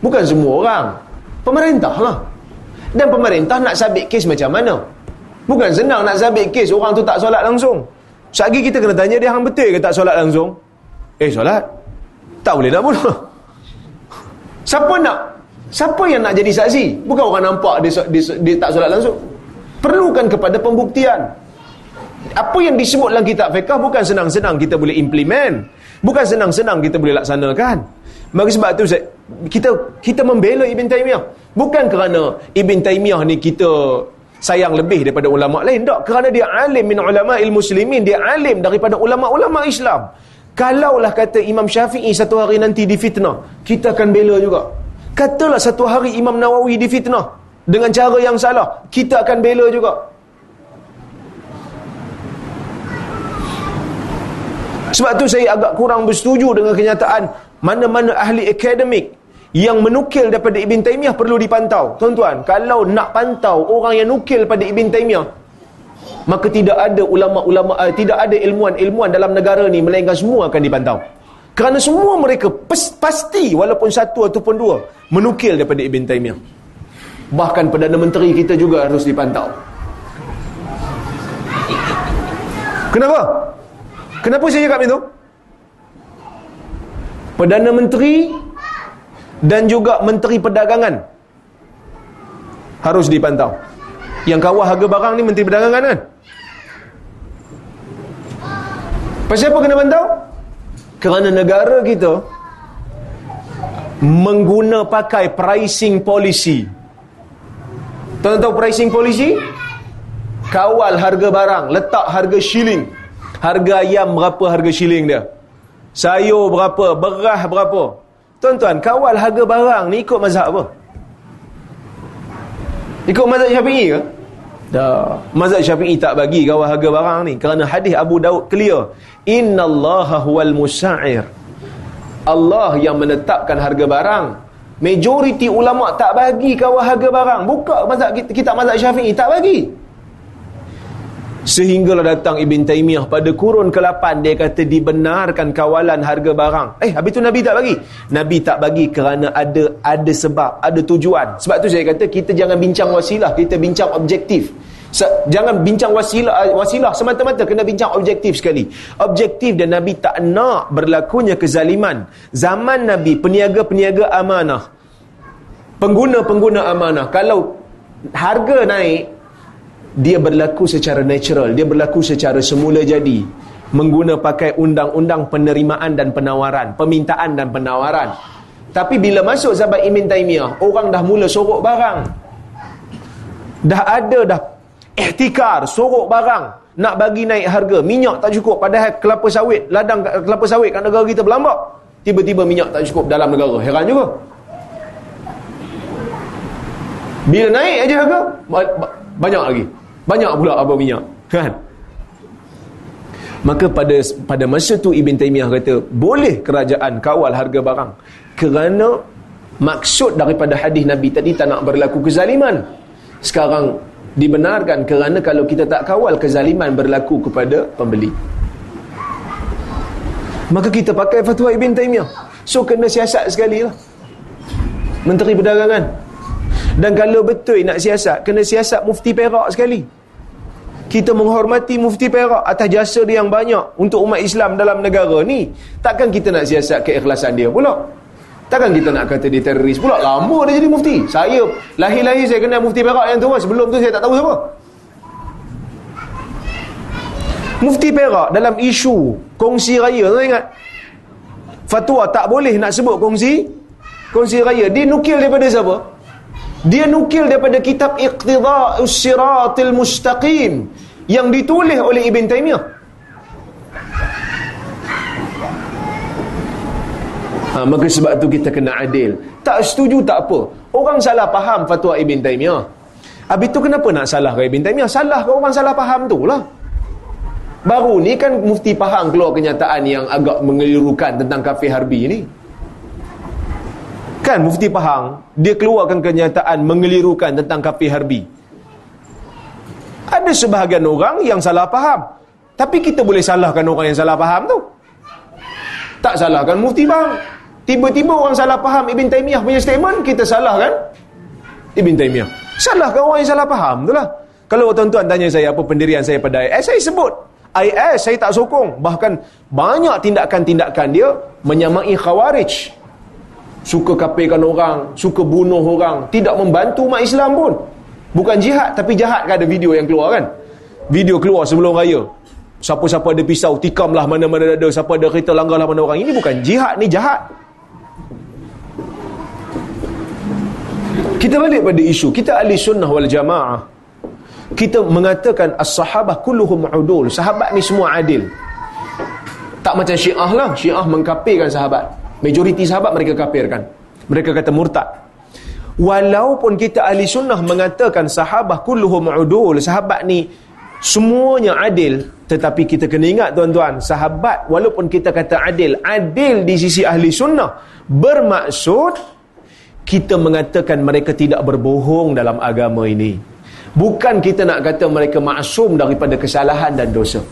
Bukan semua orang. Pemerintah lah. Dan pemerintah nak sabit kes macam mana? Bukan senang nak sabit kes orang tu tak solat langsung. Sagi kita kena tanya dia hang betul ke tak solat langsung? Eh solat. Tak boleh nak bunuh. Siapa nak? Siapa yang nak jadi saksi? Bukan orang nampak dia, dia, dia tak solat langsung. Perlukan kepada pembuktian. Apa yang disebut dalam kitab fiqh bukan senang-senang kita boleh implement. Bukan senang-senang kita boleh laksanakan. Maka sebab tu kita kita membela Ibn Taymiyah. Bukan kerana Ibn Taymiyah ni kita sayang lebih daripada ulama lain tak kerana dia alim min ulama ilmu muslimin dia alim daripada ulama-ulama Islam kalaulah kata Imam Syafi'i satu hari nanti difitnah kita akan bela juga katalah satu hari Imam Nawawi difitnah dengan cara yang salah kita akan bela juga sebab tu saya agak kurang bersetuju dengan kenyataan mana-mana ahli akademik yang menukil daripada Ibn Taymiyah perlu dipantau. Tuan-tuan, kalau nak pantau orang yang nukil pada Ibn Taymiyah, maka tidak ada ulama-ulama, uh, tidak ada ilmuan-ilmuan dalam negara ni, melainkan semua akan dipantau. Kerana semua mereka pasti, walaupun satu ataupun dua, menukil daripada Ibn Taymiyah. Bahkan Perdana Menteri kita juga harus dipantau. Kenapa? Kenapa saya cakap itu? Perdana Menteri dan juga Menteri Perdagangan harus dipantau. Yang kawal harga barang ni Menteri Perdagangan kan? Pasal apa kena pantau? Kerana negara kita mengguna pakai pricing policy. Tuan tahu pricing policy? Kawal harga barang, letak harga shilling. Harga ayam berapa harga shilling dia? Sayur berapa, beras berapa? Tuan-tuan, kawal harga barang ni ikut mazhab apa? Ikut mazhab syafi'i ke? Tak. Mazhab syafi'i tak bagi kawal harga barang ni. Kerana hadis Abu Daud clear. Inna allaha huwal musa'ir. Allah yang menetapkan harga barang. Majoriti ulama tak bagi kawal harga barang. Buka mazhab kita, kita mazhab syafi'i tak bagi. Sehinggalah datang Ibn Taymiyah pada kurun ke-8 dia kata dibenarkan kawalan harga barang. Eh, habis tu Nabi tak bagi. Nabi tak bagi kerana ada ada sebab, ada tujuan. Sebab tu saya kata kita jangan bincang wasilah, kita bincang objektif. Jangan bincang wasilah wasilah semata-mata kena bincang objektif sekali. Objektif dan Nabi tak nak berlakunya kezaliman. Zaman Nabi peniaga-peniaga amanah. Pengguna-pengguna amanah kalau harga naik dia berlaku secara natural dia berlaku secara semula jadi mengguna pakai undang-undang penerimaan dan penawaran permintaan dan penawaran tapi bila masuk zaman Ibn Taymiyah orang dah mula sorok barang dah ada dah ihtikar sorok barang. Nak bagi naik harga minyak tak cukup. Padahal kelapa sawit ladang kelapa sawit kat negara kita berlambak. Tiba-tiba minyak tak cukup dalam negara. Heran juga. Bila naik aja harga banyak lagi. Banyak pula apa minyak kan? Maka pada pada masa tu Ibn Taymiyah kata boleh kerajaan kawal harga barang? Kerana maksud daripada hadis Nabi tadi tak nak berlaku kezaliman. Sekarang dibenarkan kerana kalau kita tak kawal kezaliman berlaku kepada pembeli. Maka kita pakai fatwa Ibn Taymiyah. So kena siasat sekali lah. Menteri Perdagangan. Dan kalau betul nak siasat kena siasat mufti Perak sekali. Kita menghormati mufti Perak atas jasa dia yang banyak untuk umat Islam dalam negara ni. Takkan kita nak siasat keikhlasan dia pula takkan kita nak kata dia teroris pula? Lama dia jadi mufti. Saya lahir-lahir saya kenal mufti Perak yang tu sebelum tu saya tak tahu siapa. Mufti Perak dalam isu kongsi raya tuan ingat? Fatwa tak boleh nak sebut kongsi. Kongsi raya. Dia nukil daripada siapa? Dia nukil daripada kitab Iqtida'us Siratil Mustaqim yang ditulis oleh Ibn Taymiyah. Ha, maka sebab tu kita kena adil. Tak setuju tak apa. Orang salah faham fatwa Ibn Taymiyah. Habis tu kenapa nak salah ke Ibn Taymiyah? Salah ke orang salah faham tu lah. Baru ni kan mufti faham keluar kenyataan yang agak mengelirukan tentang kafir harbi ni. Kan Mufti Pahang Dia keluarkan kenyataan Mengelirukan tentang kafir harbi Ada sebahagian orang Yang salah faham Tapi kita boleh salahkan orang yang salah faham tu Tak salahkan Mufti Pahang Tiba-tiba orang salah faham Ibn Taymiyah punya statement Kita salahkan Ibn Taymiyah Salahkan orang yang salah faham tu lah Kalau tuan-tuan tanya saya Apa pendirian saya pada IS Saya sebut IS saya tak sokong Bahkan banyak tindakan-tindakan dia Menyamai khawarij suka kapirkan orang, suka bunuh orang, tidak membantu umat Islam pun. Bukan jihad, tapi jahat kan ada video yang keluar kan? Video keluar sebelum raya. Siapa-siapa ada pisau, tikamlah mana-mana ada, siapa ada kereta, langgarlah mana orang. Ini bukan jihad, ni jahat. Kita balik pada isu. Kita ahli sunnah wal jamaah. Kita mengatakan as-sahabah kulluhum udul. Sahabat ni semua adil. Tak macam syiah lah. Syiah mengkapirkan sahabat. Majoriti sahabat mereka kafirkan. Mereka kata murtad. Walaupun kita ahli sunnah mengatakan sahabat kulluhum udul, sahabat ni semuanya adil, tetapi kita kena ingat tuan-tuan, sahabat walaupun kita kata adil, adil di sisi ahli sunnah bermaksud kita mengatakan mereka tidak berbohong dalam agama ini. Bukan kita nak kata mereka maksum daripada kesalahan dan dosa.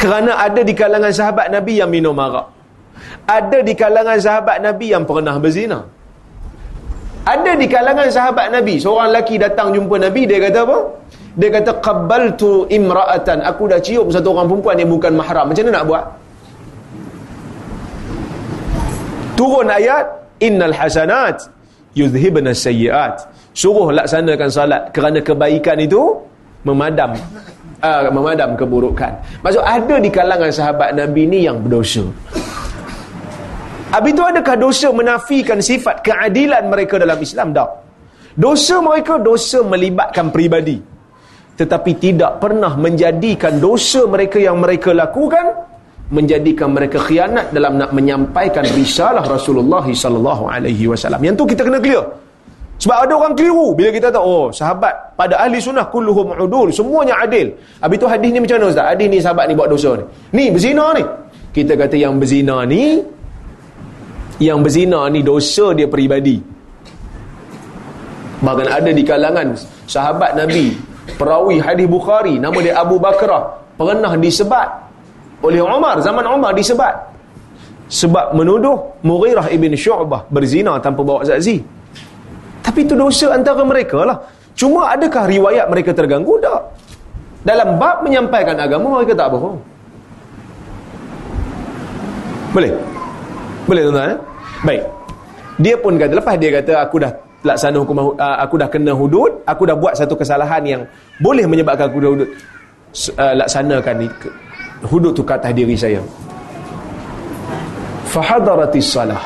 Kerana ada di kalangan sahabat Nabi yang minum arak ada di kalangan sahabat Nabi yang pernah berzina. Ada di kalangan sahabat Nabi, seorang lelaki datang jumpa Nabi, dia kata apa? Dia kata, Qabbaltu imra'atan. Aku dah cium satu orang perempuan yang bukan mahram. Macam mana nak buat? Turun ayat, Innal hasanat yuzhibna sayyiat. Suruh laksanakan salat kerana kebaikan itu memadam uh, memadam keburukan. Maksud ada di kalangan sahabat Nabi ni yang berdosa. Habis itu adakah dosa menafikan sifat keadilan mereka dalam Islam? Tak. Dosa mereka dosa melibatkan pribadi. Tetapi tidak pernah menjadikan dosa mereka yang mereka lakukan menjadikan mereka khianat dalam nak menyampaikan risalah Rasulullah sallallahu alaihi wasallam. Yang tu kita kena clear. Sebab ada orang keliru bila kita tahu oh sahabat pada ahli sunnah kulluhum udul, semuanya adil. Habis tu hadis ni macam mana ustaz? Hadis ni sahabat ni buat dosa ni. Ni berzina ni. Kita kata yang berzina ni yang berzina ni dosa dia peribadi bahkan ada di kalangan sahabat Nabi perawi hadis Bukhari nama dia Abu Bakrah pernah disebat oleh Umar zaman Umar disebat. Sebab menuduh Mughirah ibn Syu'bah berzina tanpa bawa saksi tapi itu dosa antara mereka lah. Cuma adakah riwayat mereka terganggu? Tak. Dalam bab menyampaikan agama mereka tak bohong. Boleh? Boleh tuan-tuan eh? baik. Dia pun kata lepas dia kata aku dah laksana hukum uh, aku dah kena hudud aku dah buat satu kesalahan yang boleh menyebabkan aku dah hudud. Uh, laksanakan hudud tu ke atas diri saya fahadaratis salah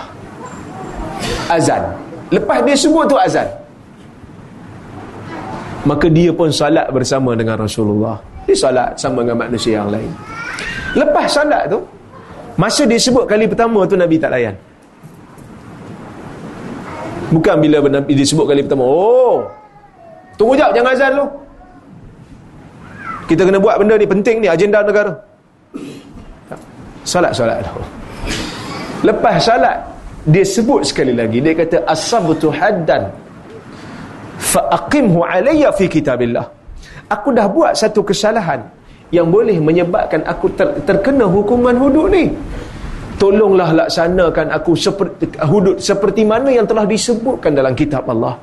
azan lepas dia sebut tu azan maka dia pun salat bersama dengan Rasulullah dia salat sama dengan manusia yang lain lepas salat tu masa dia sebut kali pertama tu Nabi tak layan Bukan bila Nabi disebut kali pertama. Oh. Tunggu jap jangan azan dulu. Kita kena buat benda ni penting ni agenda negara. Salat salat dulu. Lepas salat dia sebut sekali lagi dia kata asabtu haddan fa aqimhu alayya fi kitabillah. Aku dah buat satu kesalahan yang boleh menyebabkan aku ter, terkena hukuman hudud ni tolonglah laksanakan aku seperti hudud seperti mana yang telah disebutkan dalam kitab Allah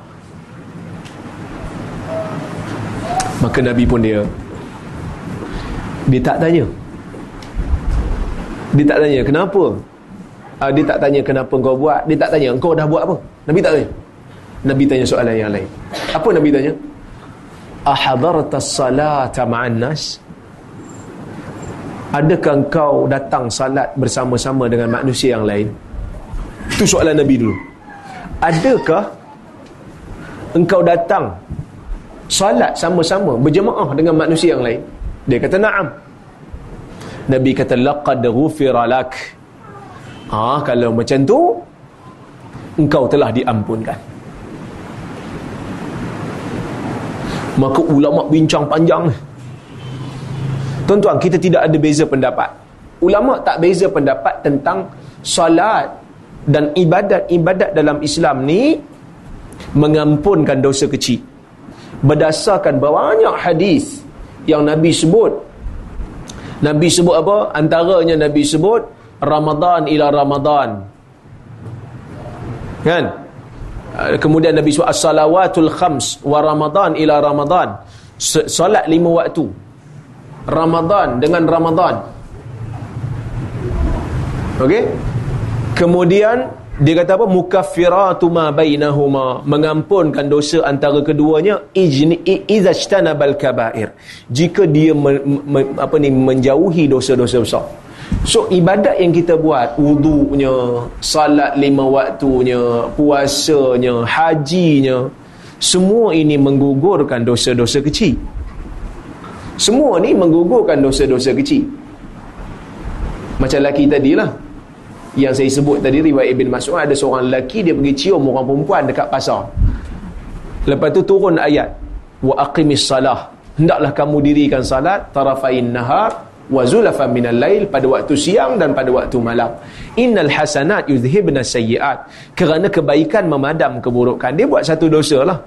maka Nabi pun dia dia tak tanya dia tak tanya kenapa? Uh, dia tak tanya kenapa kau buat? Dia tak tanya kau dah buat apa? Nabi tak tanya. Nabi tanya soalan yang lain. Apa Nabi tanya? Ahadarta salata ma'an nas? Adakah engkau datang salat bersama-sama dengan manusia yang lain? Itu soalan Nabi dulu. Adakah engkau datang salat sama-sama berjemaah dengan manusia yang lain? Dia kata na'am Nabi kata laqad ghufira lak ah kalau macam tu engkau telah diampunkan maka ulama bincang panjang Tuan-tuan, kita tidak ada beza pendapat. Ulama tak beza pendapat tentang solat dan ibadat-ibadat dalam Islam ni mengampunkan dosa kecil. Berdasarkan banyak hadis yang Nabi sebut. Nabi sebut apa? Antaranya Nabi sebut Ramadan ila Ramadan. Kan? Kemudian Nabi sebut as-salawatul khams wa Ramadan ila Ramadan. Solat lima waktu Ramadan dengan Ramadan. Okey? Kemudian dia kata apa? Mukaffiratu ma bainahuma, mengampunkan dosa antara keduanya ijni izajtanabal kaba'ir. Jika dia me, me, apa ni menjauhi dosa-dosa besar. So ibadat yang kita buat, wudunya, salat lima waktunya, puasanya, hajinya, semua ini menggugurkan dosa-dosa kecil. Semua ni menggugurkan dosa-dosa kecil. Macam lelaki tadi lah. Yang saya sebut tadi riwayat Ibn Mas'ud ada seorang lelaki dia pergi cium orang perempuan dekat pasar. Lepas tu turun ayat wa aqimis salah. Hendaklah kamu dirikan salat tarafain nahar wa zulafan minal lail pada waktu siang dan pada waktu malam. Innal hasanat yuzhibna sayyiat. Kerana kebaikan memadam keburukan. Dia buat satu dosa lah.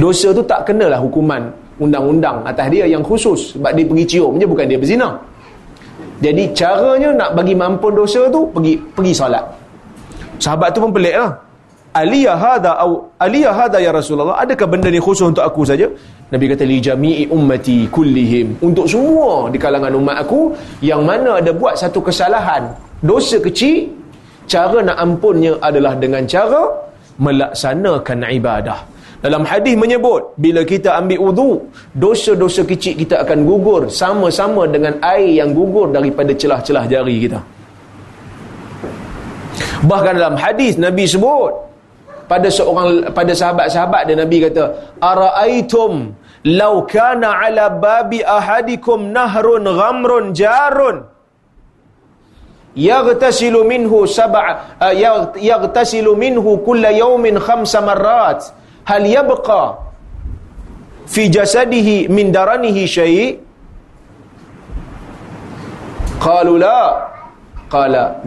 Dosa tu tak kenalah hukuman undang-undang atas dia yang khusus sebab dia pergi cium je bukan dia berzina jadi caranya nak bagi mampun dosa tu pergi pergi solat. Sahabat tu pun pelik lah. Aliyah hadha au aliyah hadha ya Rasulullah adakah benda ni khusus untuk aku saja? Nabi kata li jami'i ummati kullihim. Untuk semua di kalangan umat aku yang mana ada buat satu kesalahan dosa kecil cara nak ampunnya adalah dengan cara melaksanakan ibadah dalam hadis menyebut bila kita ambil wudu, dosa-dosa kecil kita akan gugur sama-sama dengan air yang gugur daripada celah-celah jari kita. Bahkan dalam hadis Nabi sebut pada seorang pada sahabat-sahabat dia Nabi kata, "Ara'aitum law kana 'ala babi ahadikum nahrun ghamrun jarun" yaghtasilu minhu sab'a yaghtasilu minhu kulla yawmin khamsa marrat hal yabqa fi jasadihi min daranihi syai' qalu la. Qala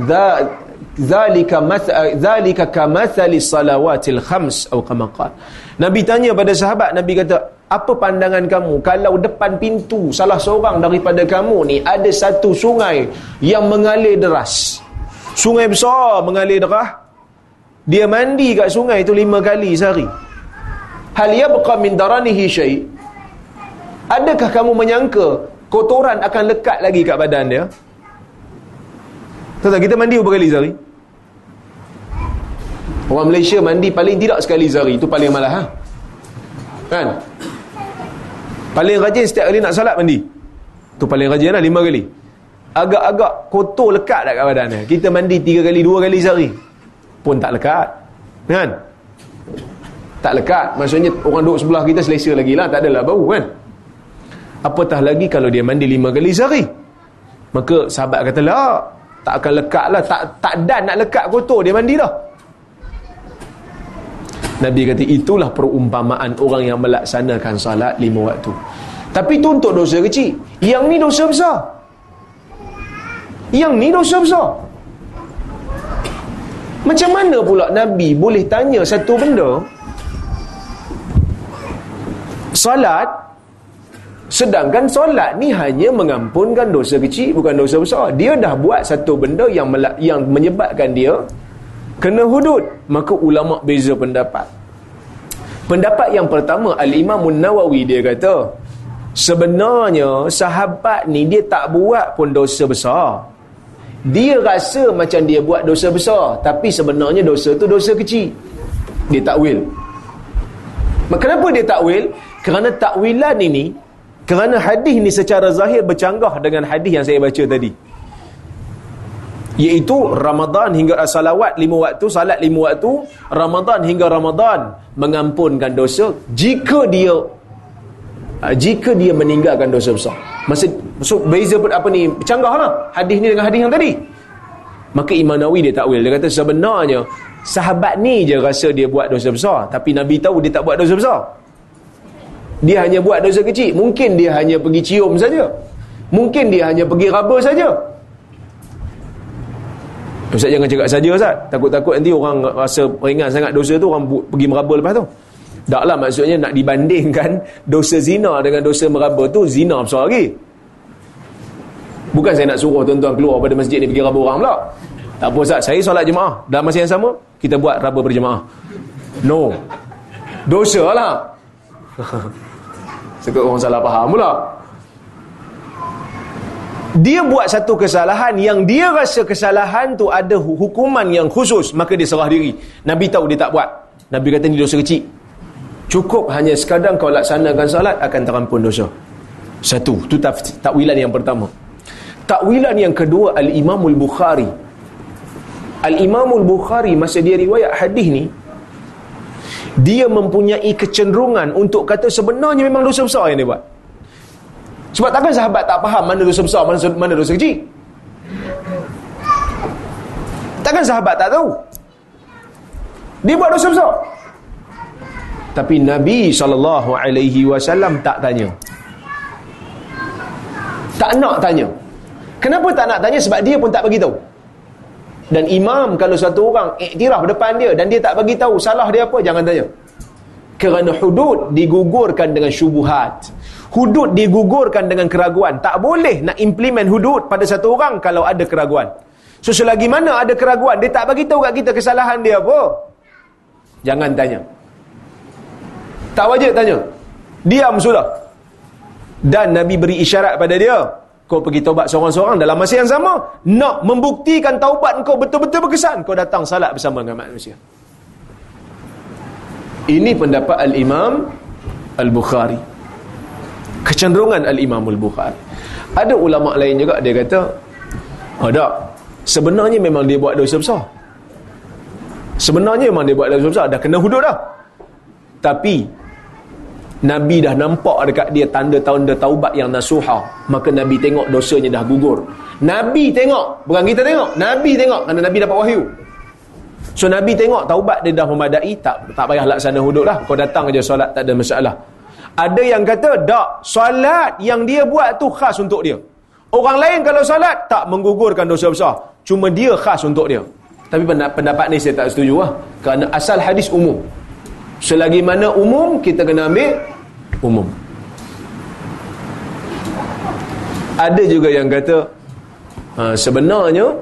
dhalika dhalika kamathali salawatil khams atau kama qala. Nabi tanya pada sahabat nabi kata apa pandangan kamu? Kalau depan pintu salah seorang daripada kamu ni ada satu sungai yang mengalir deras. Sungai besar mengalir deras dia mandi kat sungai tu lima kali sehari hal yabqa min daranihi syai adakah kamu menyangka kotoran akan lekat lagi kat badan dia Tahu kita mandi berapa kali sehari? Orang Malaysia mandi paling tidak sekali sehari. Itu paling malah. Ha? Kan? Paling rajin setiap kali nak salat mandi. Itu paling rajin lah lima kali. Agak-agak kotor lekat tak kat badan dia. Kita mandi tiga kali, dua kali sehari. Pun tak lekat. Kan? Tak lekat. Maksudnya orang duduk sebelah kita selesa lagi lah. Tak adalah bau kan? Apatah lagi kalau dia mandi lima kali sehari. Maka sahabat kata lah tak akan lekat lah tak, tak dan nak lekat kotor dia mandi dah Nabi kata itulah perumpamaan orang yang melaksanakan salat lima waktu tapi itu untuk dosa kecil yang ni dosa besar yang ni dosa besar macam mana pula Nabi boleh tanya satu benda salat Sedangkan solat ni hanya mengampunkan dosa kecil bukan dosa besar. Dia dah buat satu benda yang yang menyebabkan dia kena hudud. Maka ulama beza pendapat. Pendapat yang pertama Al-Imam Nawawi dia kata sebenarnya sahabat ni dia tak buat pun dosa besar. Dia rasa macam dia buat dosa besar tapi sebenarnya dosa tu dosa kecil. Dia takwil. Kenapa dia takwil? Kerana takwilan ini kerana hadis ni secara zahir bercanggah dengan hadis yang saya baca tadi. Iaitu Ramadan hingga salawat lima waktu, salat lima waktu, Ramadan hingga Ramadan mengampunkan dosa jika dia ah, jika dia meninggalkan dosa besar. Maksud, maksud beza apa ni? Bercanggah lah hadis ni dengan hadis yang tadi. Maka Imam Nawawi dia takwil. Dia kata sebenarnya sahabat ni je rasa dia buat dosa besar. Tapi Nabi tahu dia tak buat dosa besar dia hanya buat dosa kecil. Mungkin dia hanya pergi cium saja. Mungkin dia hanya pergi raba saja. Ustaz jangan cakap saja Ustaz. Takut-takut nanti orang rasa ringan sangat dosa tu orang pergi meraba lepas tu. Taklah maksudnya nak dibandingkan dosa zina dengan dosa meraba tu zina besar lagi. Bukan saya nak suruh tuan-tuan keluar pada masjid ni pergi raba orang pula. Tak apa Ustaz. Saya solat jemaah dalam masa yang sama kita buat raba berjemaah. No. Dosa lah Takut orang salah faham pula. Dia buat satu kesalahan yang dia rasa kesalahan tu ada hukuman yang khusus, maka dia serah diri. Nabi tahu dia tak buat. Nabi kata ni dosa kecil. Cukup hanya sekadar kau laksanakan salat akan terampun dosa. Satu, tu takwilan yang pertama. Takwilan yang kedua Al-Imamul Bukhari. Al-Imamul Bukhari masa dia riwayat hadis ni dia mempunyai kecenderungan untuk kata sebenarnya memang dosa besar yang dia buat. Sebab takkan sahabat tak faham mana dosa besar, mana, mana dosa kecil. Takkan sahabat tak tahu. Dia buat dosa besar. Tapi Nabi SAW tak tanya. Tak nak tanya. Kenapa tak nak tanya? Sebab dia pun tak bagi tahu. Dan imam kalau satu orang iktiraf depan dia dan dia tak bagi tahu salah dia apa, jangan tanya. Kerana hudud digugurkan dengan syubuhat. Hudud digugurkan dengan keraguan. Tak boleh nak implement hudud pada satu orang kalau ada keraguan. So selagi mana ada keraguan, dia tak bagi tahu kat kita kesalahan dia apa. Jangan tanya. Tak wajib tanya. Diam sudah. Dan Nabi beri isyarat pada dia, kau pergi taubat seorang-seorang dalam masa yang sama nak membuktikan taubat kau betul-betul berkesan kau datang salat bersama dengan manusia. Ini pendapat al-imam al-bukhari. Kecenderungan al-imam al-bukhari ada ulama lain juga dia kata ada oh, sebenarnya memang dia buat dosa besar. Sebenarnya memang dia buat dosa besar dah kena hudud dah. Tapi Nabi dah nampak dekat dia tanda tanda taubat yang nasuha. Maka Nabi tengok dosanya dah gugur. Nabi tengok. Bukan kita tengok. Nabi tengok. Kerana Nabi dapat wahyu. So Nabi tengok taubat dia dah memadai. Tak tak payah laksana hudud lah. Kau datang aja solat tak ada masalah. Ada yang kata, tak. Solat yang dia buat tu khas untuk dia. Orang lain kalau solat, tak menggugurkan dosa besar. Cuma dia khas untuk dia. Tapi pendapat ni saya tak setuju lah. Kerana asal hadis umum. Selagi mana umum kita kena ambil umum. Ada juga yang kata uh, sebenarnya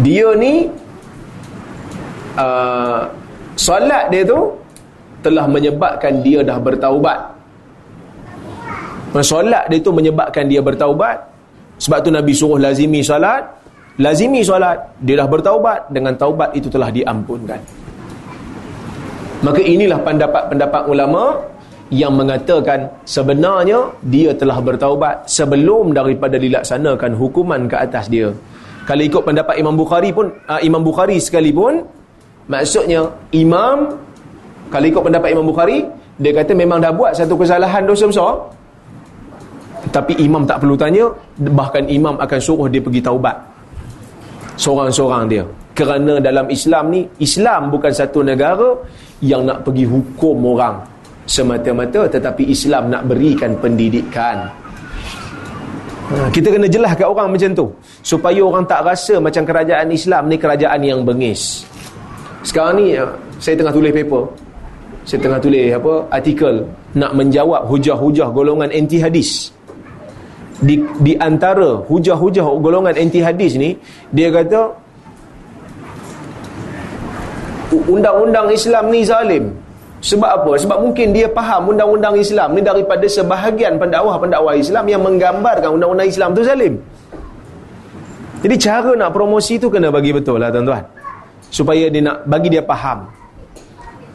dia ni uh, solat dia tu telah menyebabkan dia dah bertaubat. Solat dia tu menyebabkan dia bertaubat. Sebab tu Nabi suruh lazimi solat. Lazimi solat dia dah bertaubat. Dengan taubat itu telah diampunkan maka inilah pendapat-pendapat ulama yang mengatakan sebenarnya dia telah bertaubat sebelum daripada dilaksanakan hukuman ke atas dia. Kalau ikut pendapat Imam Bukhari pun uh, Imam Bukhari sekalipun maksudnya imam kalau ikut pendapat Imam Bukhari dia kata memang dah buat satu kesalahan dosa besar. Tapi imam tak perlu tanya bahkan imam akan suruh dia pergi taubat. Seorang-seorang dia kerana dalam Islam ni Islam bukan satu negara yang nak pergi hukum orang semata-mata tetapi Islam nak berikan pendidikan. Ha, kita kena jelas kat orang macam tu supaya orang tak rasa macam kerajaan Islam ni kerajaan yang bengis. Sekarang ni uh, saya tengah tulis paper. Saya tengah tulis apa artikel nak menjawab hujah-hujah golongan anti hadis di di antara hujah-hujah golongan anti hadis ni dia kata undang-undang Islam ni zalim. Sebab apa? Sebab mungkin dia faham undang-undang Islam ni daripada sebahagian pendakwah-pendakwah Islam yang menggambarkan undang-undang Islam tu zalim. Jadi cara nak promosi tu kena bagi betul lah tuan-tuan. Supaya dia nak bagi dia faham.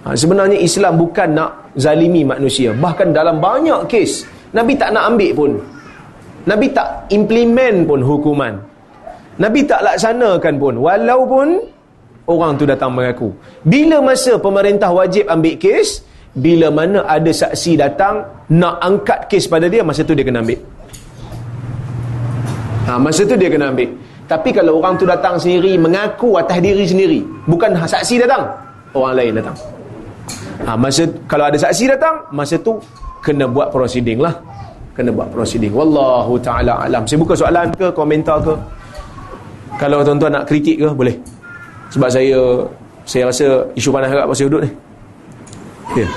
Ha, sebenarnya Islam bukan nak zalimi manusia. Bahkan dalam banyak kes Nabi tak nak ambil pun. Nabi tak implement pun hukuman. Nabi tak laksanakan pun. Walaupun orang tu datang mengaku bila masa pemerintah wajib ambil kes bila mana ada saksi datang nak angkat kes pada dia masa tu dia kena ambil ha, masa tu dia kena ambil tapi kalau orang tu datang sendiri mengaku atas diri sendiri, bukan saksi datang, orang lain datang. Ha, masa kalau ada saksi datang, masa tu kena buat proceeding lah. Kena buat proceeding. Wallahu taala alam. Saya buka soalan ke komentar ke? Kalau tuan-tuan nak kritik ke boleh. Sebab saya saya rasa isu panas agak pasal hudud ni. Ya. Yeah.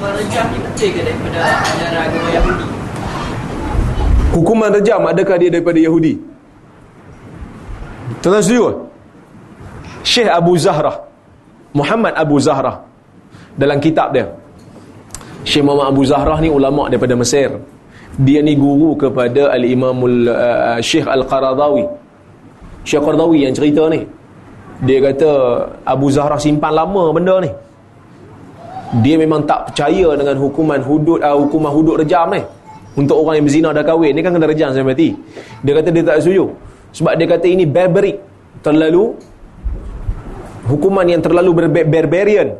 Hukuman rejam ni betul ke daripada ajaran agama Yahudi? Hukuman rejam adakah dia daripada Yahudi? Tuan-tuan setuju Syekh Abu Zahrah Muhammad Abu Zahrah dalam kitab dia Syekh Muhammad Abu Zahrah ni ulama daripada Mesir dia ni guru kepada Al-Imamul uh, Syekh Al-Qaradawi Syekh Qaradawi yang cerita ni dia kata Abu Zahrah simpan lama benda ni. Dia memang tak percaya dengan hukuman hudud uh, hukuman hudud rejam ni. Untuk orang yang berzina dah kahwin ni kan kena rejam sampai mati. Dia kata dia tak setuju. Sebab dia kata ini barbaric terlalu hukuman yang terlalu barbarian.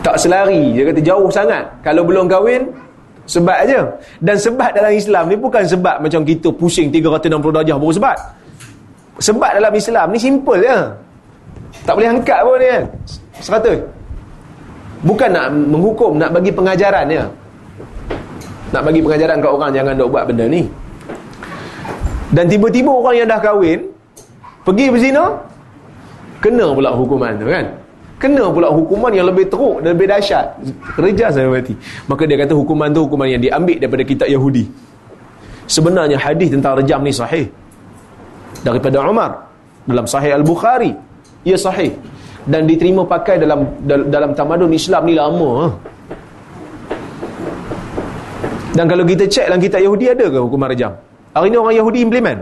Tak selari dia kata jauh sangat. Kalau belum kahwin sebab aja. Dan sebab dalam Islam ni bukan sebab macam kita pusing 360 darjah baru sebab sebab dalam Islam ni simple je tak boleh angkat pun dia 100 bukan nak menghukum nak bagi pengajaran ya. Nak bagi pengajaran kat orang jangan dok buat benda ni. Dan tiba-tiba orang yang dah kahwin pergi berzina kena pula hukuman tu kan? Kena pula hukuman yang lebih teruk dan lebih dahsyat. Kerja saya mati maka dia kata hukuman tu hukuman yang diambil daripada kitab Yahudi. Sebenarnya hadis tentang rejam ni sahih daripada Umar dalam sahih Al-Bukhari ia sahih dan diterima pakai dalam dalam tamadun Islam ni lama dan kalau kita cek dalam kitab Yahudi ada ke hukuman rejam Hari ni orang Yahudi implement.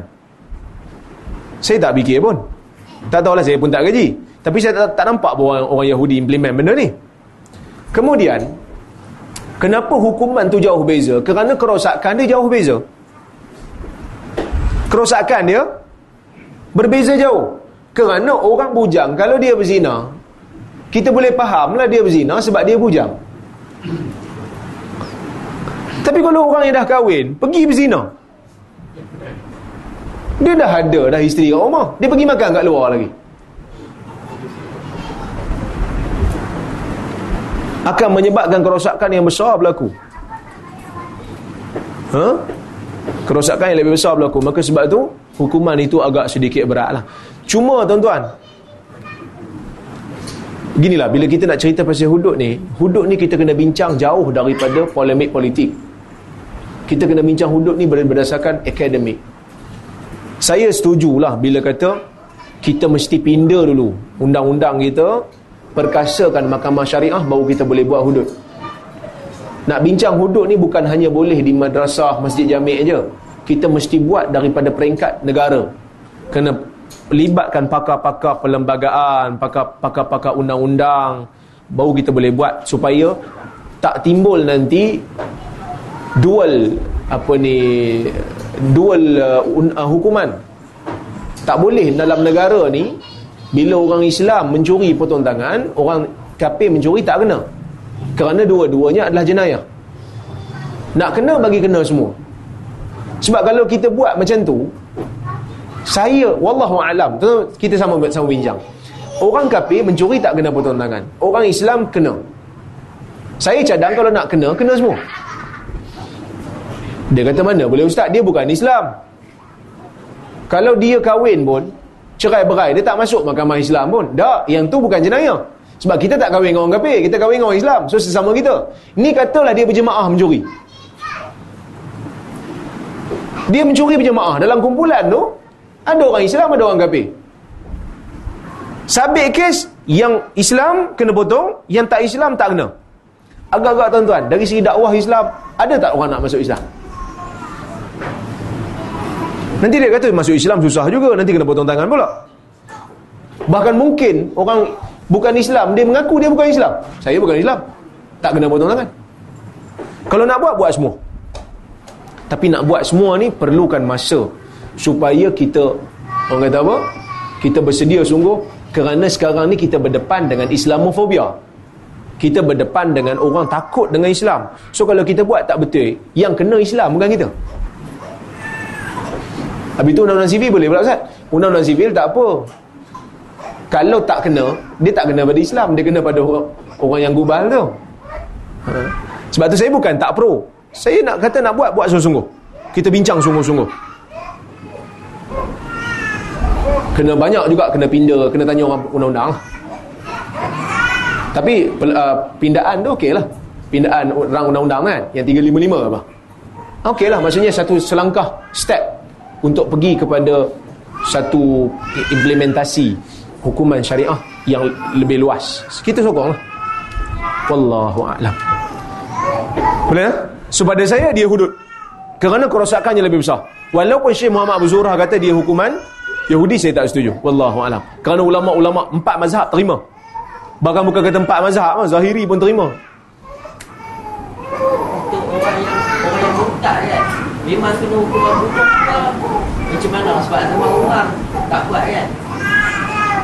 Saya tak fikir pun. Tak tahulah saya pun tak gaji. Tapi saya tak, tak nampak pun orang, orang Yahudi implement benda ni. Kemudian, kenapa hukuman tu jauh beza? Kerana kerosakan dia jauh beza. Kerosakan dia berbeza jauh. Kerana orang bujang, kalau dia berzina, kita boleh fahamlah dia berzina sebab dia bujang. Tapi kalau orang yang dah kahwin, pergi berzina, dia dah ada dah isteri kat rumah. Dia pergi makan kat luar lagi. Akan menyebabkan kerosakan yang besar berlaku. Ha? Kerosakan yang lebih besar berlaku. Maka sebab tu, hukuman itu agak sedikit berat lah. Cuma tuan-tuan, Beginilah, bila kita nak cerita pasal hudud ni, hudud ni kita kena bincang jauh daripada polemik politik. Kita kena bincang hudud ni berdasarkan akademik. Saya setujulah bila kata kita mesti pindah dulu undang-undang kita perkasakan mahkamah syariah baru kita boleh buat hudud. Nak bincang hudud ni bukan hanya boleh di madrasah, masjid jamik aja. Kita mesti buat daripada peringkat negara. Kena libatkan pakar-pakar perlembagaan, pakar-pakar undang-undang, baru kita boleh buat supaya tak timbul nanti dual apa ni dual uh, uh, hukuman. Tak boleh dalam negara ni bila orang Islam mencuri potong tangan, orang kafir mencuri tak kena. Kerana dua-duanya adalah jenayah. Nak kena bagi kena semua. Sebab kalau kita buat macam tu, saya wallahu alam. Kita sama sama bincang. Orang kafir mencuri tak kena potong tangan. Orang Islam kena. Saya cadang kalau nak kena kena semua. Dia kata mana? Boleh ustaz dia bukan Islam. Kalau dia kahwin pun cerai berai dia tak masuk mahkamah Islam pun. Tak yang tu bukan jenayah. Sebab kita tak kahwin dengan orang kafir kita kahwin dengan orang Islam. So sesama kita. Ni katalah dia berjemaah mencuri dia mencuri berjemaah dalam kumpulan tu ada orang Islam, ada orang kafir. Sabit kes, yang Islam kena potong, yang tak Islam tak kena. Agak-agak tuan-tuan, dari segi dakwah Islam, ada tak orang nak masuk Islam? Nanti dia kata masuk Islam susah juga, nanti kena potong tangan pula. Bahkan mungkin orang bukan Islam, dia mengaku dia bukan Islam. Saya bukan Islam. Tak kena potong tangan. Kalau nak buat, buat semua. Tapi nak buat semua ni perlukan masa. Supaya kita orang kata apa? Kita bersedia sungguh. Kerana sekarang ni kita berdepan dengan Islamofobia. Kita berdepan dengan orang takut dengan Islam. So kalau kita buat tak betul yang kena Islam bukan kita. Habis tu undang-undang sivil boleh pula Ustaz? Undang-undang sivil tak apa. Kalau tak kena dia tak kena pada Islam dia kena pada orang, orang yang gubal tu. Ha? sebab tu saya bukan tak pro saya nak kata nak buat buat sungguh-sungguh. Kita bincang sungguh-sungguh. Kena banyak juga kena pindah kena tanya orang undang-undang. Tapi uh, pindaan tu okey lah pindaan orang undang-undang kan yang 355 apa. Okey lah maksudnya satu selangkah step untuk pergi kepada satu implementasi hukuman syariah yang lebih luas. Kita sokong lah wallahu a'lam. Boleh ya? So pada saya dia hudud kerana kerosakannya lebih besar walaupun Syekh Muhammad Abu Zurah kata dia hukuman Yahudi saya tak setuju. Wallahu alam. Kerana ulama-ulama empat mazhab terima. Bahkan bukan kata empat mazhab, Zahiri pun terima. Untuk orang yang orang yang murtad kan, memang kena hukuman bunuh macam mana sebab zaman orang tak buat kan.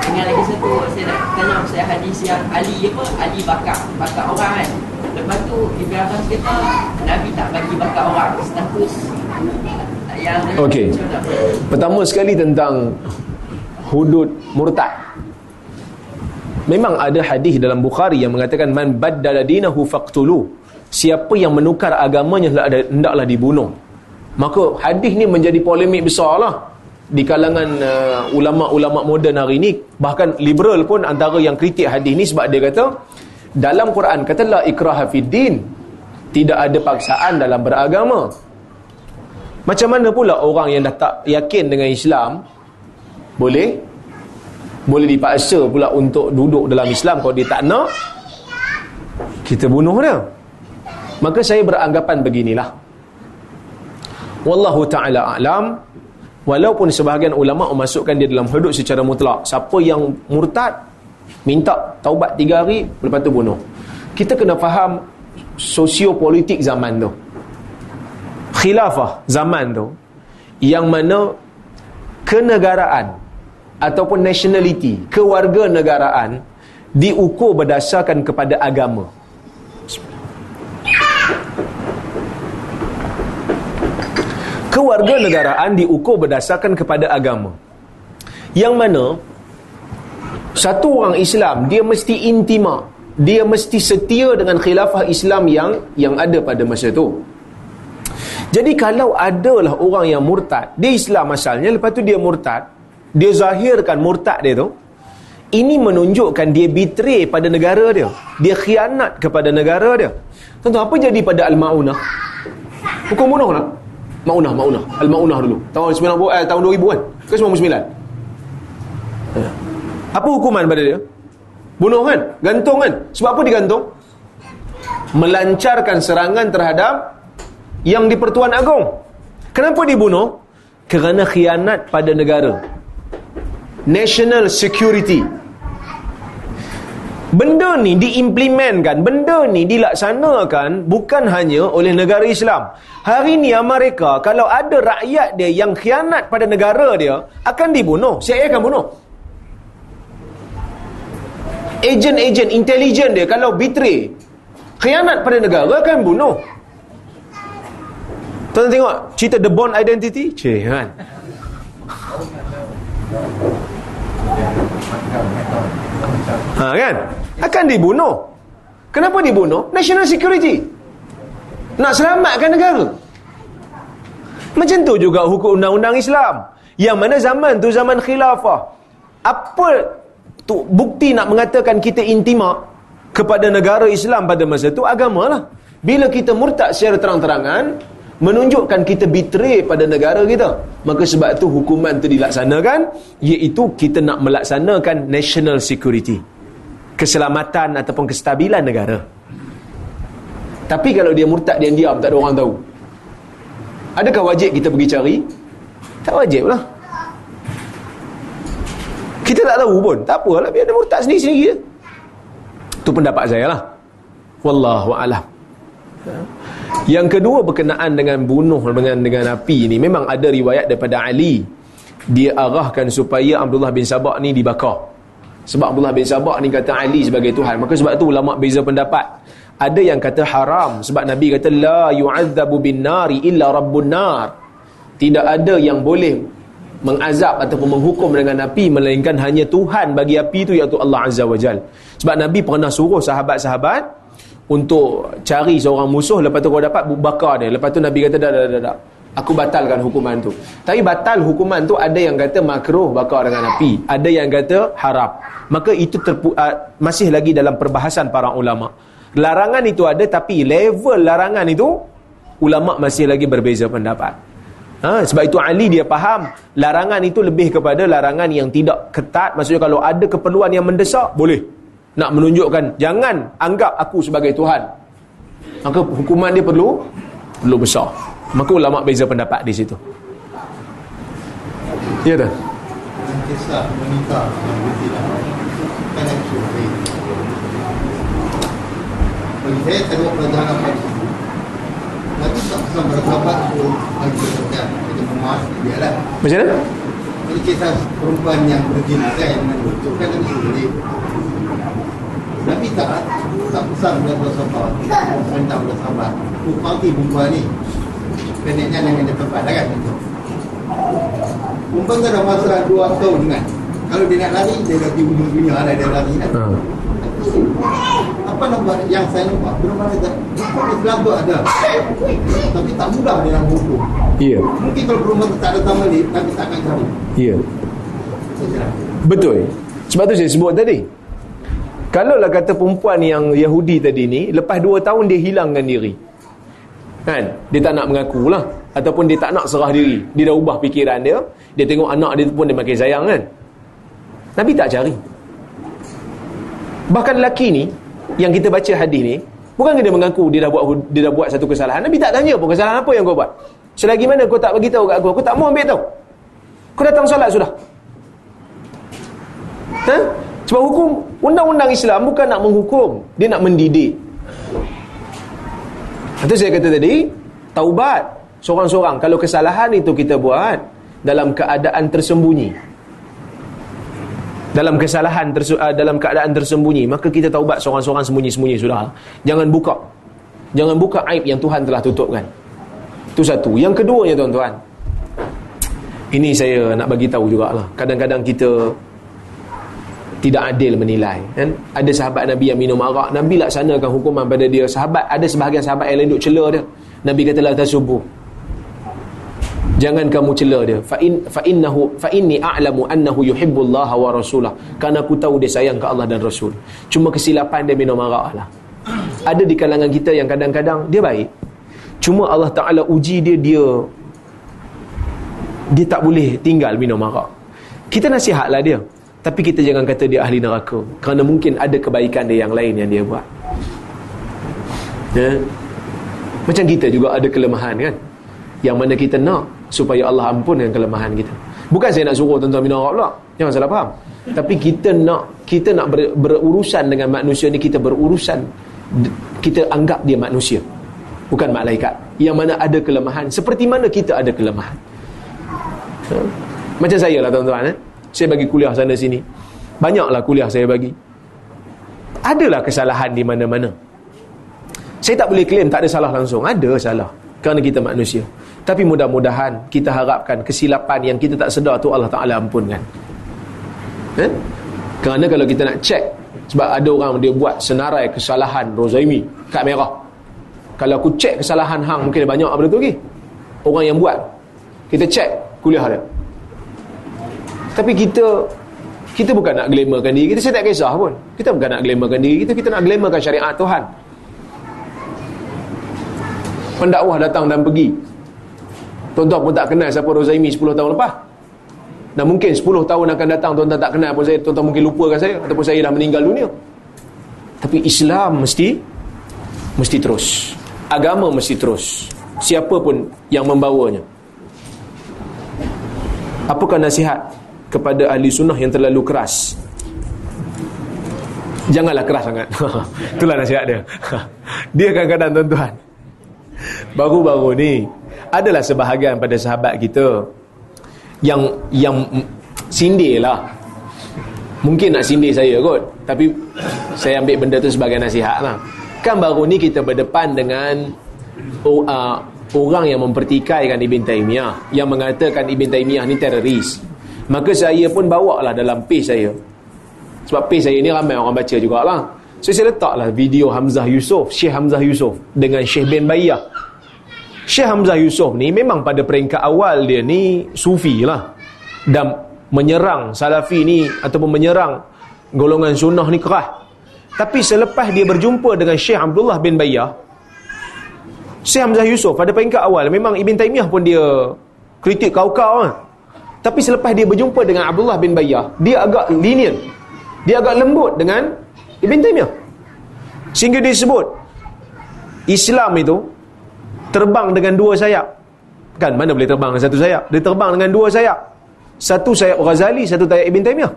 Dengan lagi satu saya nak tanya saya hadis yang Ali apa? Ali bakar, bakar orang kan. Lepas tu Ibn Abbas kata Nabi tak bagi bakar orang status Okey. Pertama sekali tentang hudud murtad. Memang ada hadis dalam Bukhari yang mengatakan man baddala dinahu faqtulu. Siapa yang menukar agamanya hendaklah dibunuh. Maka hadis ni menjadi polemik besarlah di kalangan uh, ulama-ulama moden hari ini bahkan liberal pun antara yang kritik hadis ni sebab dia kata dalam Quran kata la ikraha fid din tidak ada paksaan dalam beragama macam mana pula orang yang dah tak yakin dengan Islam boleh boleh dipaksa pula untuk duduk dalam Islam kalau dia tak nak kita bunuh dia. Maka saya beranggapan beginilah. Wallahu taala alam walaupun sebahagian ulama memasukkan dia dalam hudud secara mutlak. Siapa yang murtad minta taubat tiga hari lepas tu bunuh. Kita kena faham sosiopolitik zaman tu khilafah zaman tu yang mana kenegaraan ataupun nationality, kewarganegaraan diukur berdasarkan kepada agama. Kewarganegaraan diukur berdasarkan kepada agama. Yang mana satu orang Islam dia mesti intima, dia mesti setia dengan khilafah Islam yang yang ada pada masa itu. Jadi kalau adalah orang yang murtad, dia Islam asalnya, lepas tu dia murtad, dia zahirkan murtad dia tu, ini menunjukkan dia betray pada negara dia. Dia khianat kepada negara dia. Tuan apa jadi pada Al-Ma'unah? Hukum bunuh tak Ma'unah Ma'unah. Al-Ma'unah dulu. Tahun 90 eh, tahun 2000 kan? Ke 99 ya. Apa hukuman pada dia? Bunuh kan? Gantung kan? Sebab apa digantung? Melancarkan serangan terhadap yang di Pertuan Agong. Kenapa dibunuh? Kerana khianat pada negara. National security. Benda ni diimplementkan benda ni dilaksanakan bukan hanya oleh negara Islam. Hari ni Amerika kalau ada rakyat dia yang khianat pada negara dia akan dibunuh. CIA akan bunuh ejen-ejen intelijen dia kalau betray khianat pada negara akan bunuh Tuan tengok cerita The Bond Identity? Cik kan? Ha kan? Akan dibunuh. Kenapa dibunuh? National security. Nak selamatkan negara. Macam tu juga hukum undang-undang Islam. Yang mana zaman tu zaman khilafah. Apa tu bukti nak mengatakan kita intima kepada negara Islam pada masa tu agama lah. Bila kita murtad secara terang-terangan, menunjukkan kita betray pada negara kita maka sebab itu hukuman itu dilaksanakan iaitu kita nak melaksanakan national security keselamatan ataupun kestabilan negara. Tapi kalau dia murtad dia diam tak ada orang tahu. Adakah wajib kita pergi cari? Tak wajib lah kita tak tahu pun tak apalah biar dia murtad sendiri-sendiri je itu pendapat saya lah Wallahu'alam yang kedua berkenaan dengan bunuh dengan dengan api ni memang ada riwayat daripada Ali dia arahkan supaya Abdullah bin Sabah ni dibakar. Sebab Abdullah bin Sabah ni kata Ali sebagai Tuhan. Maka sebab tu ulama beza pendapat. Ada yang kata haram sebab Nabi kata la yu'adzabu bin nari illa rabbun nar. Tidak ada yang boleh mengazab ataupun menghukum dengan api melainkan hanya Tuhan bagi api itu iaitu Allah Azza wa Jal. Sebab Nabi pernah suruh sahabat-sahabat untuk cari seorang musuh lepas tu kau dapat bakar dia. Lepas tu Nabi kata dah dah dah, dah. aku batalkan hukuman tu. Tapi batal hukuman tu ada yang kata makruh bakar dengan api. Ada yang kata harap maka itu terpu, uh, masih lagi dalam perbahasan para ulama. Larangan itu ada tapi level larangan itu ulama masih lagi berbeza pendapat Ha, sebab itu Ali dia faham larangan itu lebih kepada larangan yang tidak ketat. Maksudnya kalau ada keperluan yang mendesak boleh. Nak menunjukkan jangan anggap aku sebagai Tuhan. Maka hukuman dia perlu perlu besar. Maka ulama beza pendapat di situ. Ya bertilah kan saya tengok pelajaran apa Nabi tak bersahabat Jadi memas dia lah Macam mana? Jadi kisah perempuan yang berzina kan Dengan itu kan Nabi boleh. Nabi tak tak pesan kepada bersahabat Perintah bersahabat Upati perempuan ni. Pendeknya dengan dia tempat dah kan. Perempuan tu dah masa dua tahun kan. Kalau dia nak lari Dia dah pergi ujung dunia lah dia lari kan. Hmm. Apa nak buat yang saya nampak? Belum mana tak Hukum Islam tu ada. Tapi tak mudah dia nak hukum. Iya Mungkin kalau tu tak ada tamal ni Tapi tak akan cari. Iya Betul. Sebab tu saya sebut tadi. Kalau lah kata perempuan yang Yahudi tadi ni Lepas dua tahun dia hilangkan diri. Kan? Dia tak nak mengaku lah Ataupun dia tak nak serah diri. Dia dah ubah fikiran dia. Dia tengok anak dia pun dia makin sayang kan? Nabi tak cari Bahkan lelaki ni Yang kita baca hadis ni Bukan dia mengaku dia dah buat dia dah buat satu kesalahan Nabi tak tanya pun kesalahan apa yang kau buat Selagi mana kau tak bagi tahu kat aku Aku tak mau ambil tahu Kau datang solat sudah Ha? Sebab hukum undang-undang Islam bukan nak menghukum, dia nak mendidik. Itu saya kata tadi, taubat seorang-seorang kalau kesalahan itu kita buat dalam keadaan tersembunyi. Dalam kesalahan uh, dalam keadaan tersembunyi, maka kita taubat seorang-seorang sembunyi-sembunyi sudah. Jangan buka. Jangan buka aib yang Tuhan telah tutupkan. Itu satu. Yang kedua ya tuan-tuan. Ini saya nak bagi tahu jugalah. Kadang-kadang kita tidak adil menilai kan ada sahabat Nabi yang minum arak Nabi laksanakan hukuman pada dia sahabat ada sebahagian sahabat yang lain duk cela dia Nabi kata la tasubuh Jangan kamu cela dia. Fa in fa innahu fa inni a'lamu annahu yuhibbullah wa rasulah. Karena aku tahu dia sayang ke Allah dan Rasul. Cuma kesilapan dia minum arak lah. Ada di kalangan kita yang kadang-kadang dia baik. Cuma Allah Taala uji dia dia dia tak boleh tinggal minum arak. Kita nasihatlah dia. Tapi kita jangan kata dia ahli neraka. Kerana mungkin ada kebaikan dia yang lain yang dia buat. Ya? Macam kita juga ada kelemahan kan? Yang mana kita nak supaya Allah ampunkan kelemahan kita. Bukan saya nak suruh tuan-tuan minum arak pula. Jangan salah faham. Tapi kita nak kita nak ber, berurusan dengan manusia ni kita berurusan kita anggap dia manusia. Bukan malaikat. Yang mana ada kelemahan seperti mana kita ada kelemahan. Ha? Macam saya lah tuan-tuan eh. Saya bagi kuliah sana sini. Banyaklah kuliah saya bagi. Adalah kesalahan di mana-mana. Saya tak boleh claim tak ada salah langsung. Ada salah. Kerana kita manusia. Tapi mudah-mudahan kita harapkan kesilapan yang kita tak sedar tu Allah Ta'ala ampunkan. Eh? Kerana kalau kita nak cek sebab ada orang dia buat senarai kesalahan Rozaimi kat merah. Kalau aku cek kesalahan hang mungkin banyak apa tu lagi. Orang yang buat. Kita cek kuliah dia. Tapi kita kita bukan nak glamourkan diri kita, saya tak kisah pun. Kita bukan nak glamourkan diri kita, kita nak glamourkan syariat Tuhan. Pendakwah datang dan pergi. Tuan-tuan pun tak kenal siapa Rozaimi 10 tahun lepas. Dan mungkin 10 tahun akan datang tuan-tuan tak kenal pun saya, tuan-tuan mungkin lupakan saya ataupun saya dah meninggal dunia. Tapi Islam mesti mesti terus. Agama mesti terus. Siapa pun yang membawanya. Apakah nasihat kepada ahli sunnah yang terlalu keras? Janganlah keras sangat. Itulah nasihat dia. dia kadang-kadang tuan-tuan. Baru-baru ni adalah sebahagian pada sahabat kita yang yang sindir lah mungkin nak sindir saya kot tapi saya ambil benda tu sebagai nasihat lah. Kan baru ni kita berdepan dengan uh, orang yang mempertikaikan Ibn Taymiyah yang mengatakan Ibn Taymiyah ni teroris. Maka saya pun bawa lah dalam page saya. Sebab page saya ni ramai orang baca jugalah. So saya letaklah video Hamzah Yusof Syekh Hamzah Yusof dengan Syekh bin Bayyah Syekh Hamzah Yusof ni memang pada peringkat awal dia ni sufi lah. Dan menyerang salafi ni ataupun menyerang golongan sunnah ni kerah. Tapi selepas dia berjumpa dengan Syekh Abdullah bin Bayyah Syekh Hamzah Yusof pada peringkat awal memang Ibn Taymiyah pun dia kritik kau-kau lah. tapi selepas dia berjumpa dengan Abdullah bin Bayyah dia agak lenient. Dia agak lembut dengan Ibn Taymiyah. Sehingga dia sebut Islam itu terbang dengan dua sayap. Kan mana boleh terbang dengan satu sayap? Dia terbang dengan dua sayap. Satu sayap Ghazali satu sayap Ibn Taymiyah.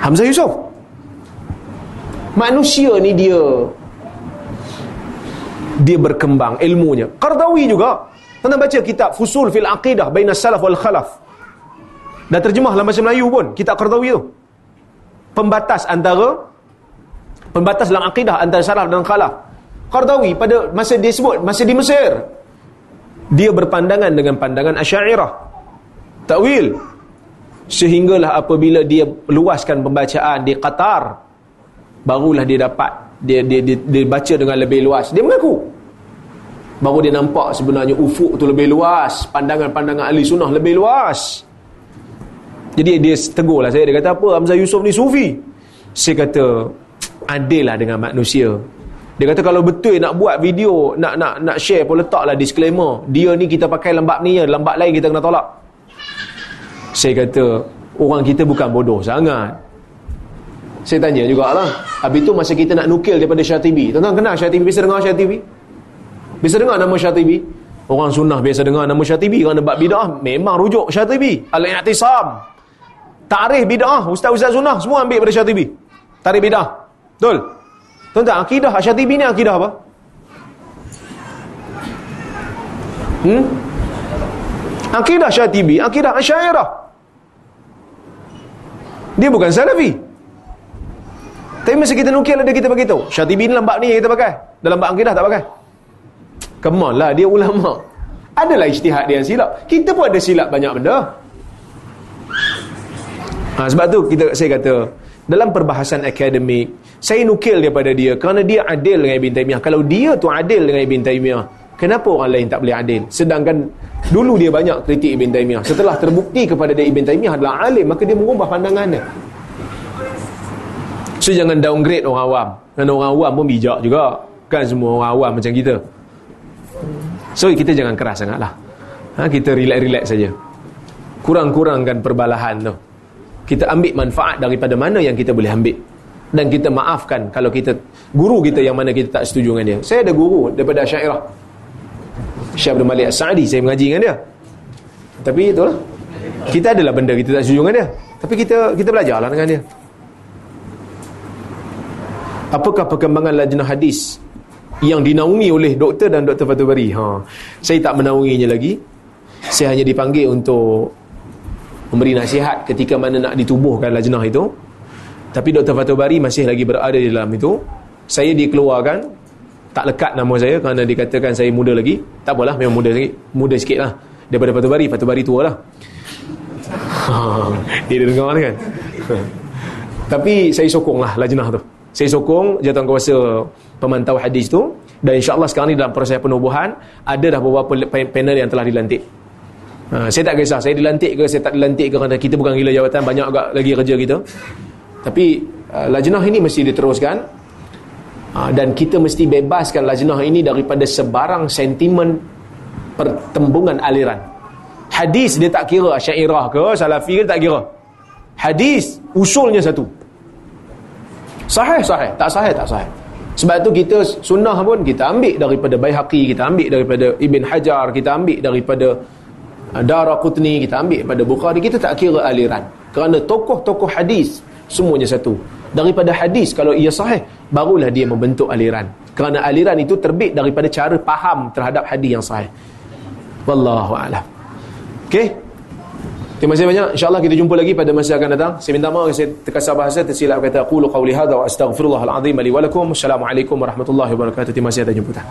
Hamzah Yusof. Manusia ni dia dia berkembang ilmunya. Qardawi juga. Tentang baca kitab Fusul fil Aqidah Baina Salaf wal Khalaf. Dah terjemah dalam bahasa Melayu pun Kitab Qardawi tu. Pembatas antara Pembatas dalam Aqidah Antara Salaf dan Khalaf Qardawi pada masa dia sebut masa di Mesir. Dia berpandangan dengan pandangan Asy'ariyah takwil. Sehinggalah apabila dia luaskan pembacaan di Qatar barulah dia dapat dia dia dia, dia baca dengan lebih luas. Dia mengaku. Baru dia nampak sebenarnya ufuk tu lebih luas pandangan-pandangan ahli sunnah lebih luas. Jadi dia tegurlah saya. Dia kata apa Hamzah Yusof ni sufi? Saya kata adil lah dengan manusia dia kata kalau betul nak buat video, nak nak nak share pun letaklah disclaimer. Dia ni kita pakai lembab ni ya, lembab lain kita kena tolak. Saya kata, orang kita bukan bodoh sangat. Saya tanya jugalah. Habis tu masa kita nak nukil daripada Syatibi. Tuan-tuan kenal Syatibi? Biasa dengar Syatibi? Biasa dengar nama Syatibi? Orang sunnah biasa dengar nama Syatibi. Kerana bab bid'ah memang rujuk Syatibi. Al-I'tisam. Tarikh bid'ah. Ustaz-ustaz sunnah semua ambil daripada Syatibi. Tarikh bid'ah. Betul? Tuan-tuan, akidah Asyatibi ni akidah apa? Hmm? Akidah Syatibi, akidah Asyairah. Dia bukan Salafi. Tapi masa kita nukil ada kita beritahu. Syatibi ni lambak ni yang kita pakai. Dalam bab akidah tak pakai. Come lah, dia ulama. Adalah ijtihad dia yang silap. Kita pun ada silap banyak benda. Ha, sebab tu kita saya kata dalam perbahasan akademik saya nukil daripada dia kerana dia adil dengan Ibn Taymiyah kalau dia tu adil dengan Ibn Taymiyah Kenapa orang lain tak boleh adil? Sedangkan dulu dia banyak kritik Ibn Taymiyah. Setelah terbukti kepada dia Ibn Taymiyah adalah alim, maka dia mengubah pandangannya. So jangan downgrade orang awam. Kerana orang awam pun bijak juga. Kan semua orang awam macam kita. So kita jangan keras sangatlah. Ha, kita relax-relax saja. Kurang-kurangkan perbalahan tu. Kita ambil manfaat daripada mana yang kita boleh ambil. Dan kita maafkan kalau kita guru kita yang mana kita tak setuju dengan dia. Saya ada guru daripada Syairah. Syekh Abdul Malik As-Sa'di saya mengaji dengan dia. Tapi itulah. Kita adalah benda kita tak setuju dengan dia. Tapi kita kita belajarlah dengan dia. Apakah perkembangan lajnah hadis yang dinaungi oleh doktor dan doktor Fatul Bari? Ha. Saya tak menaunginya lagi. Saya hanya dipanggil untuk memberi nasihat ketika mana nak ditubuhkan lajnah itu. Tapi Dr. Fatul Bari masih lagi berada di dalam itu. Saya dikeluarkan tak lekat nama saya kerana dikatakan saya muda lagi. Tak apalah memang muda sikit muda sikit lah daripada Patu Bari Patu Bari tua lah. Dia dah dengar kan? Tapi saya sokong lah lajnah tu. Saya sokong jatuhan kuasa pemantau hadis tu. Dan insyaAllah sekarang ni dalam proses penubuhan ada dah beberapa panel yang telah dilantik. Ha, saya tak kisah saya dilantik ke saya tak dilantik ke kerana kita bukan gila jawatan banyak agak lagi kerja kita tapi uh, lajnah ini mesti diteruskan Ha, dan kita mesti bebaskan lajnah ini daripada sebarang sentimen pertembungan aliran. Hadis dia tak kira syairah ke salafi ke tak kira. Hadis usulnya satu. Sahih sahih, tak sahih tak sahih. Sebab tu kita sunnah pun kita ambil daripada Baihaqi, kita ambil daripada Ibn Hajar, kita ambil daripada uh, Daraqutni, kita ambil daripada Bukhari, kita tak kira aliran. Kerana tokoh-tokoh hadis semuanya satu daripada hadis kalau ia sahih barulah dia membentuk aliran kerana aliran itu terbit daripada cara faham terhadap hadis yang sahih wallahu a'lam okey Terima kasih banyak. InsyaAllah kita jumpa lagi pada masa akan datang. Saya minta maaf saya terkasar bahasa tersilap kata qulu qawli hadha wa astaghfirullahal azim li wa lakum. Assalamualaikum warahmatullahi wabarakatuh. Terima kasih atas jemputan.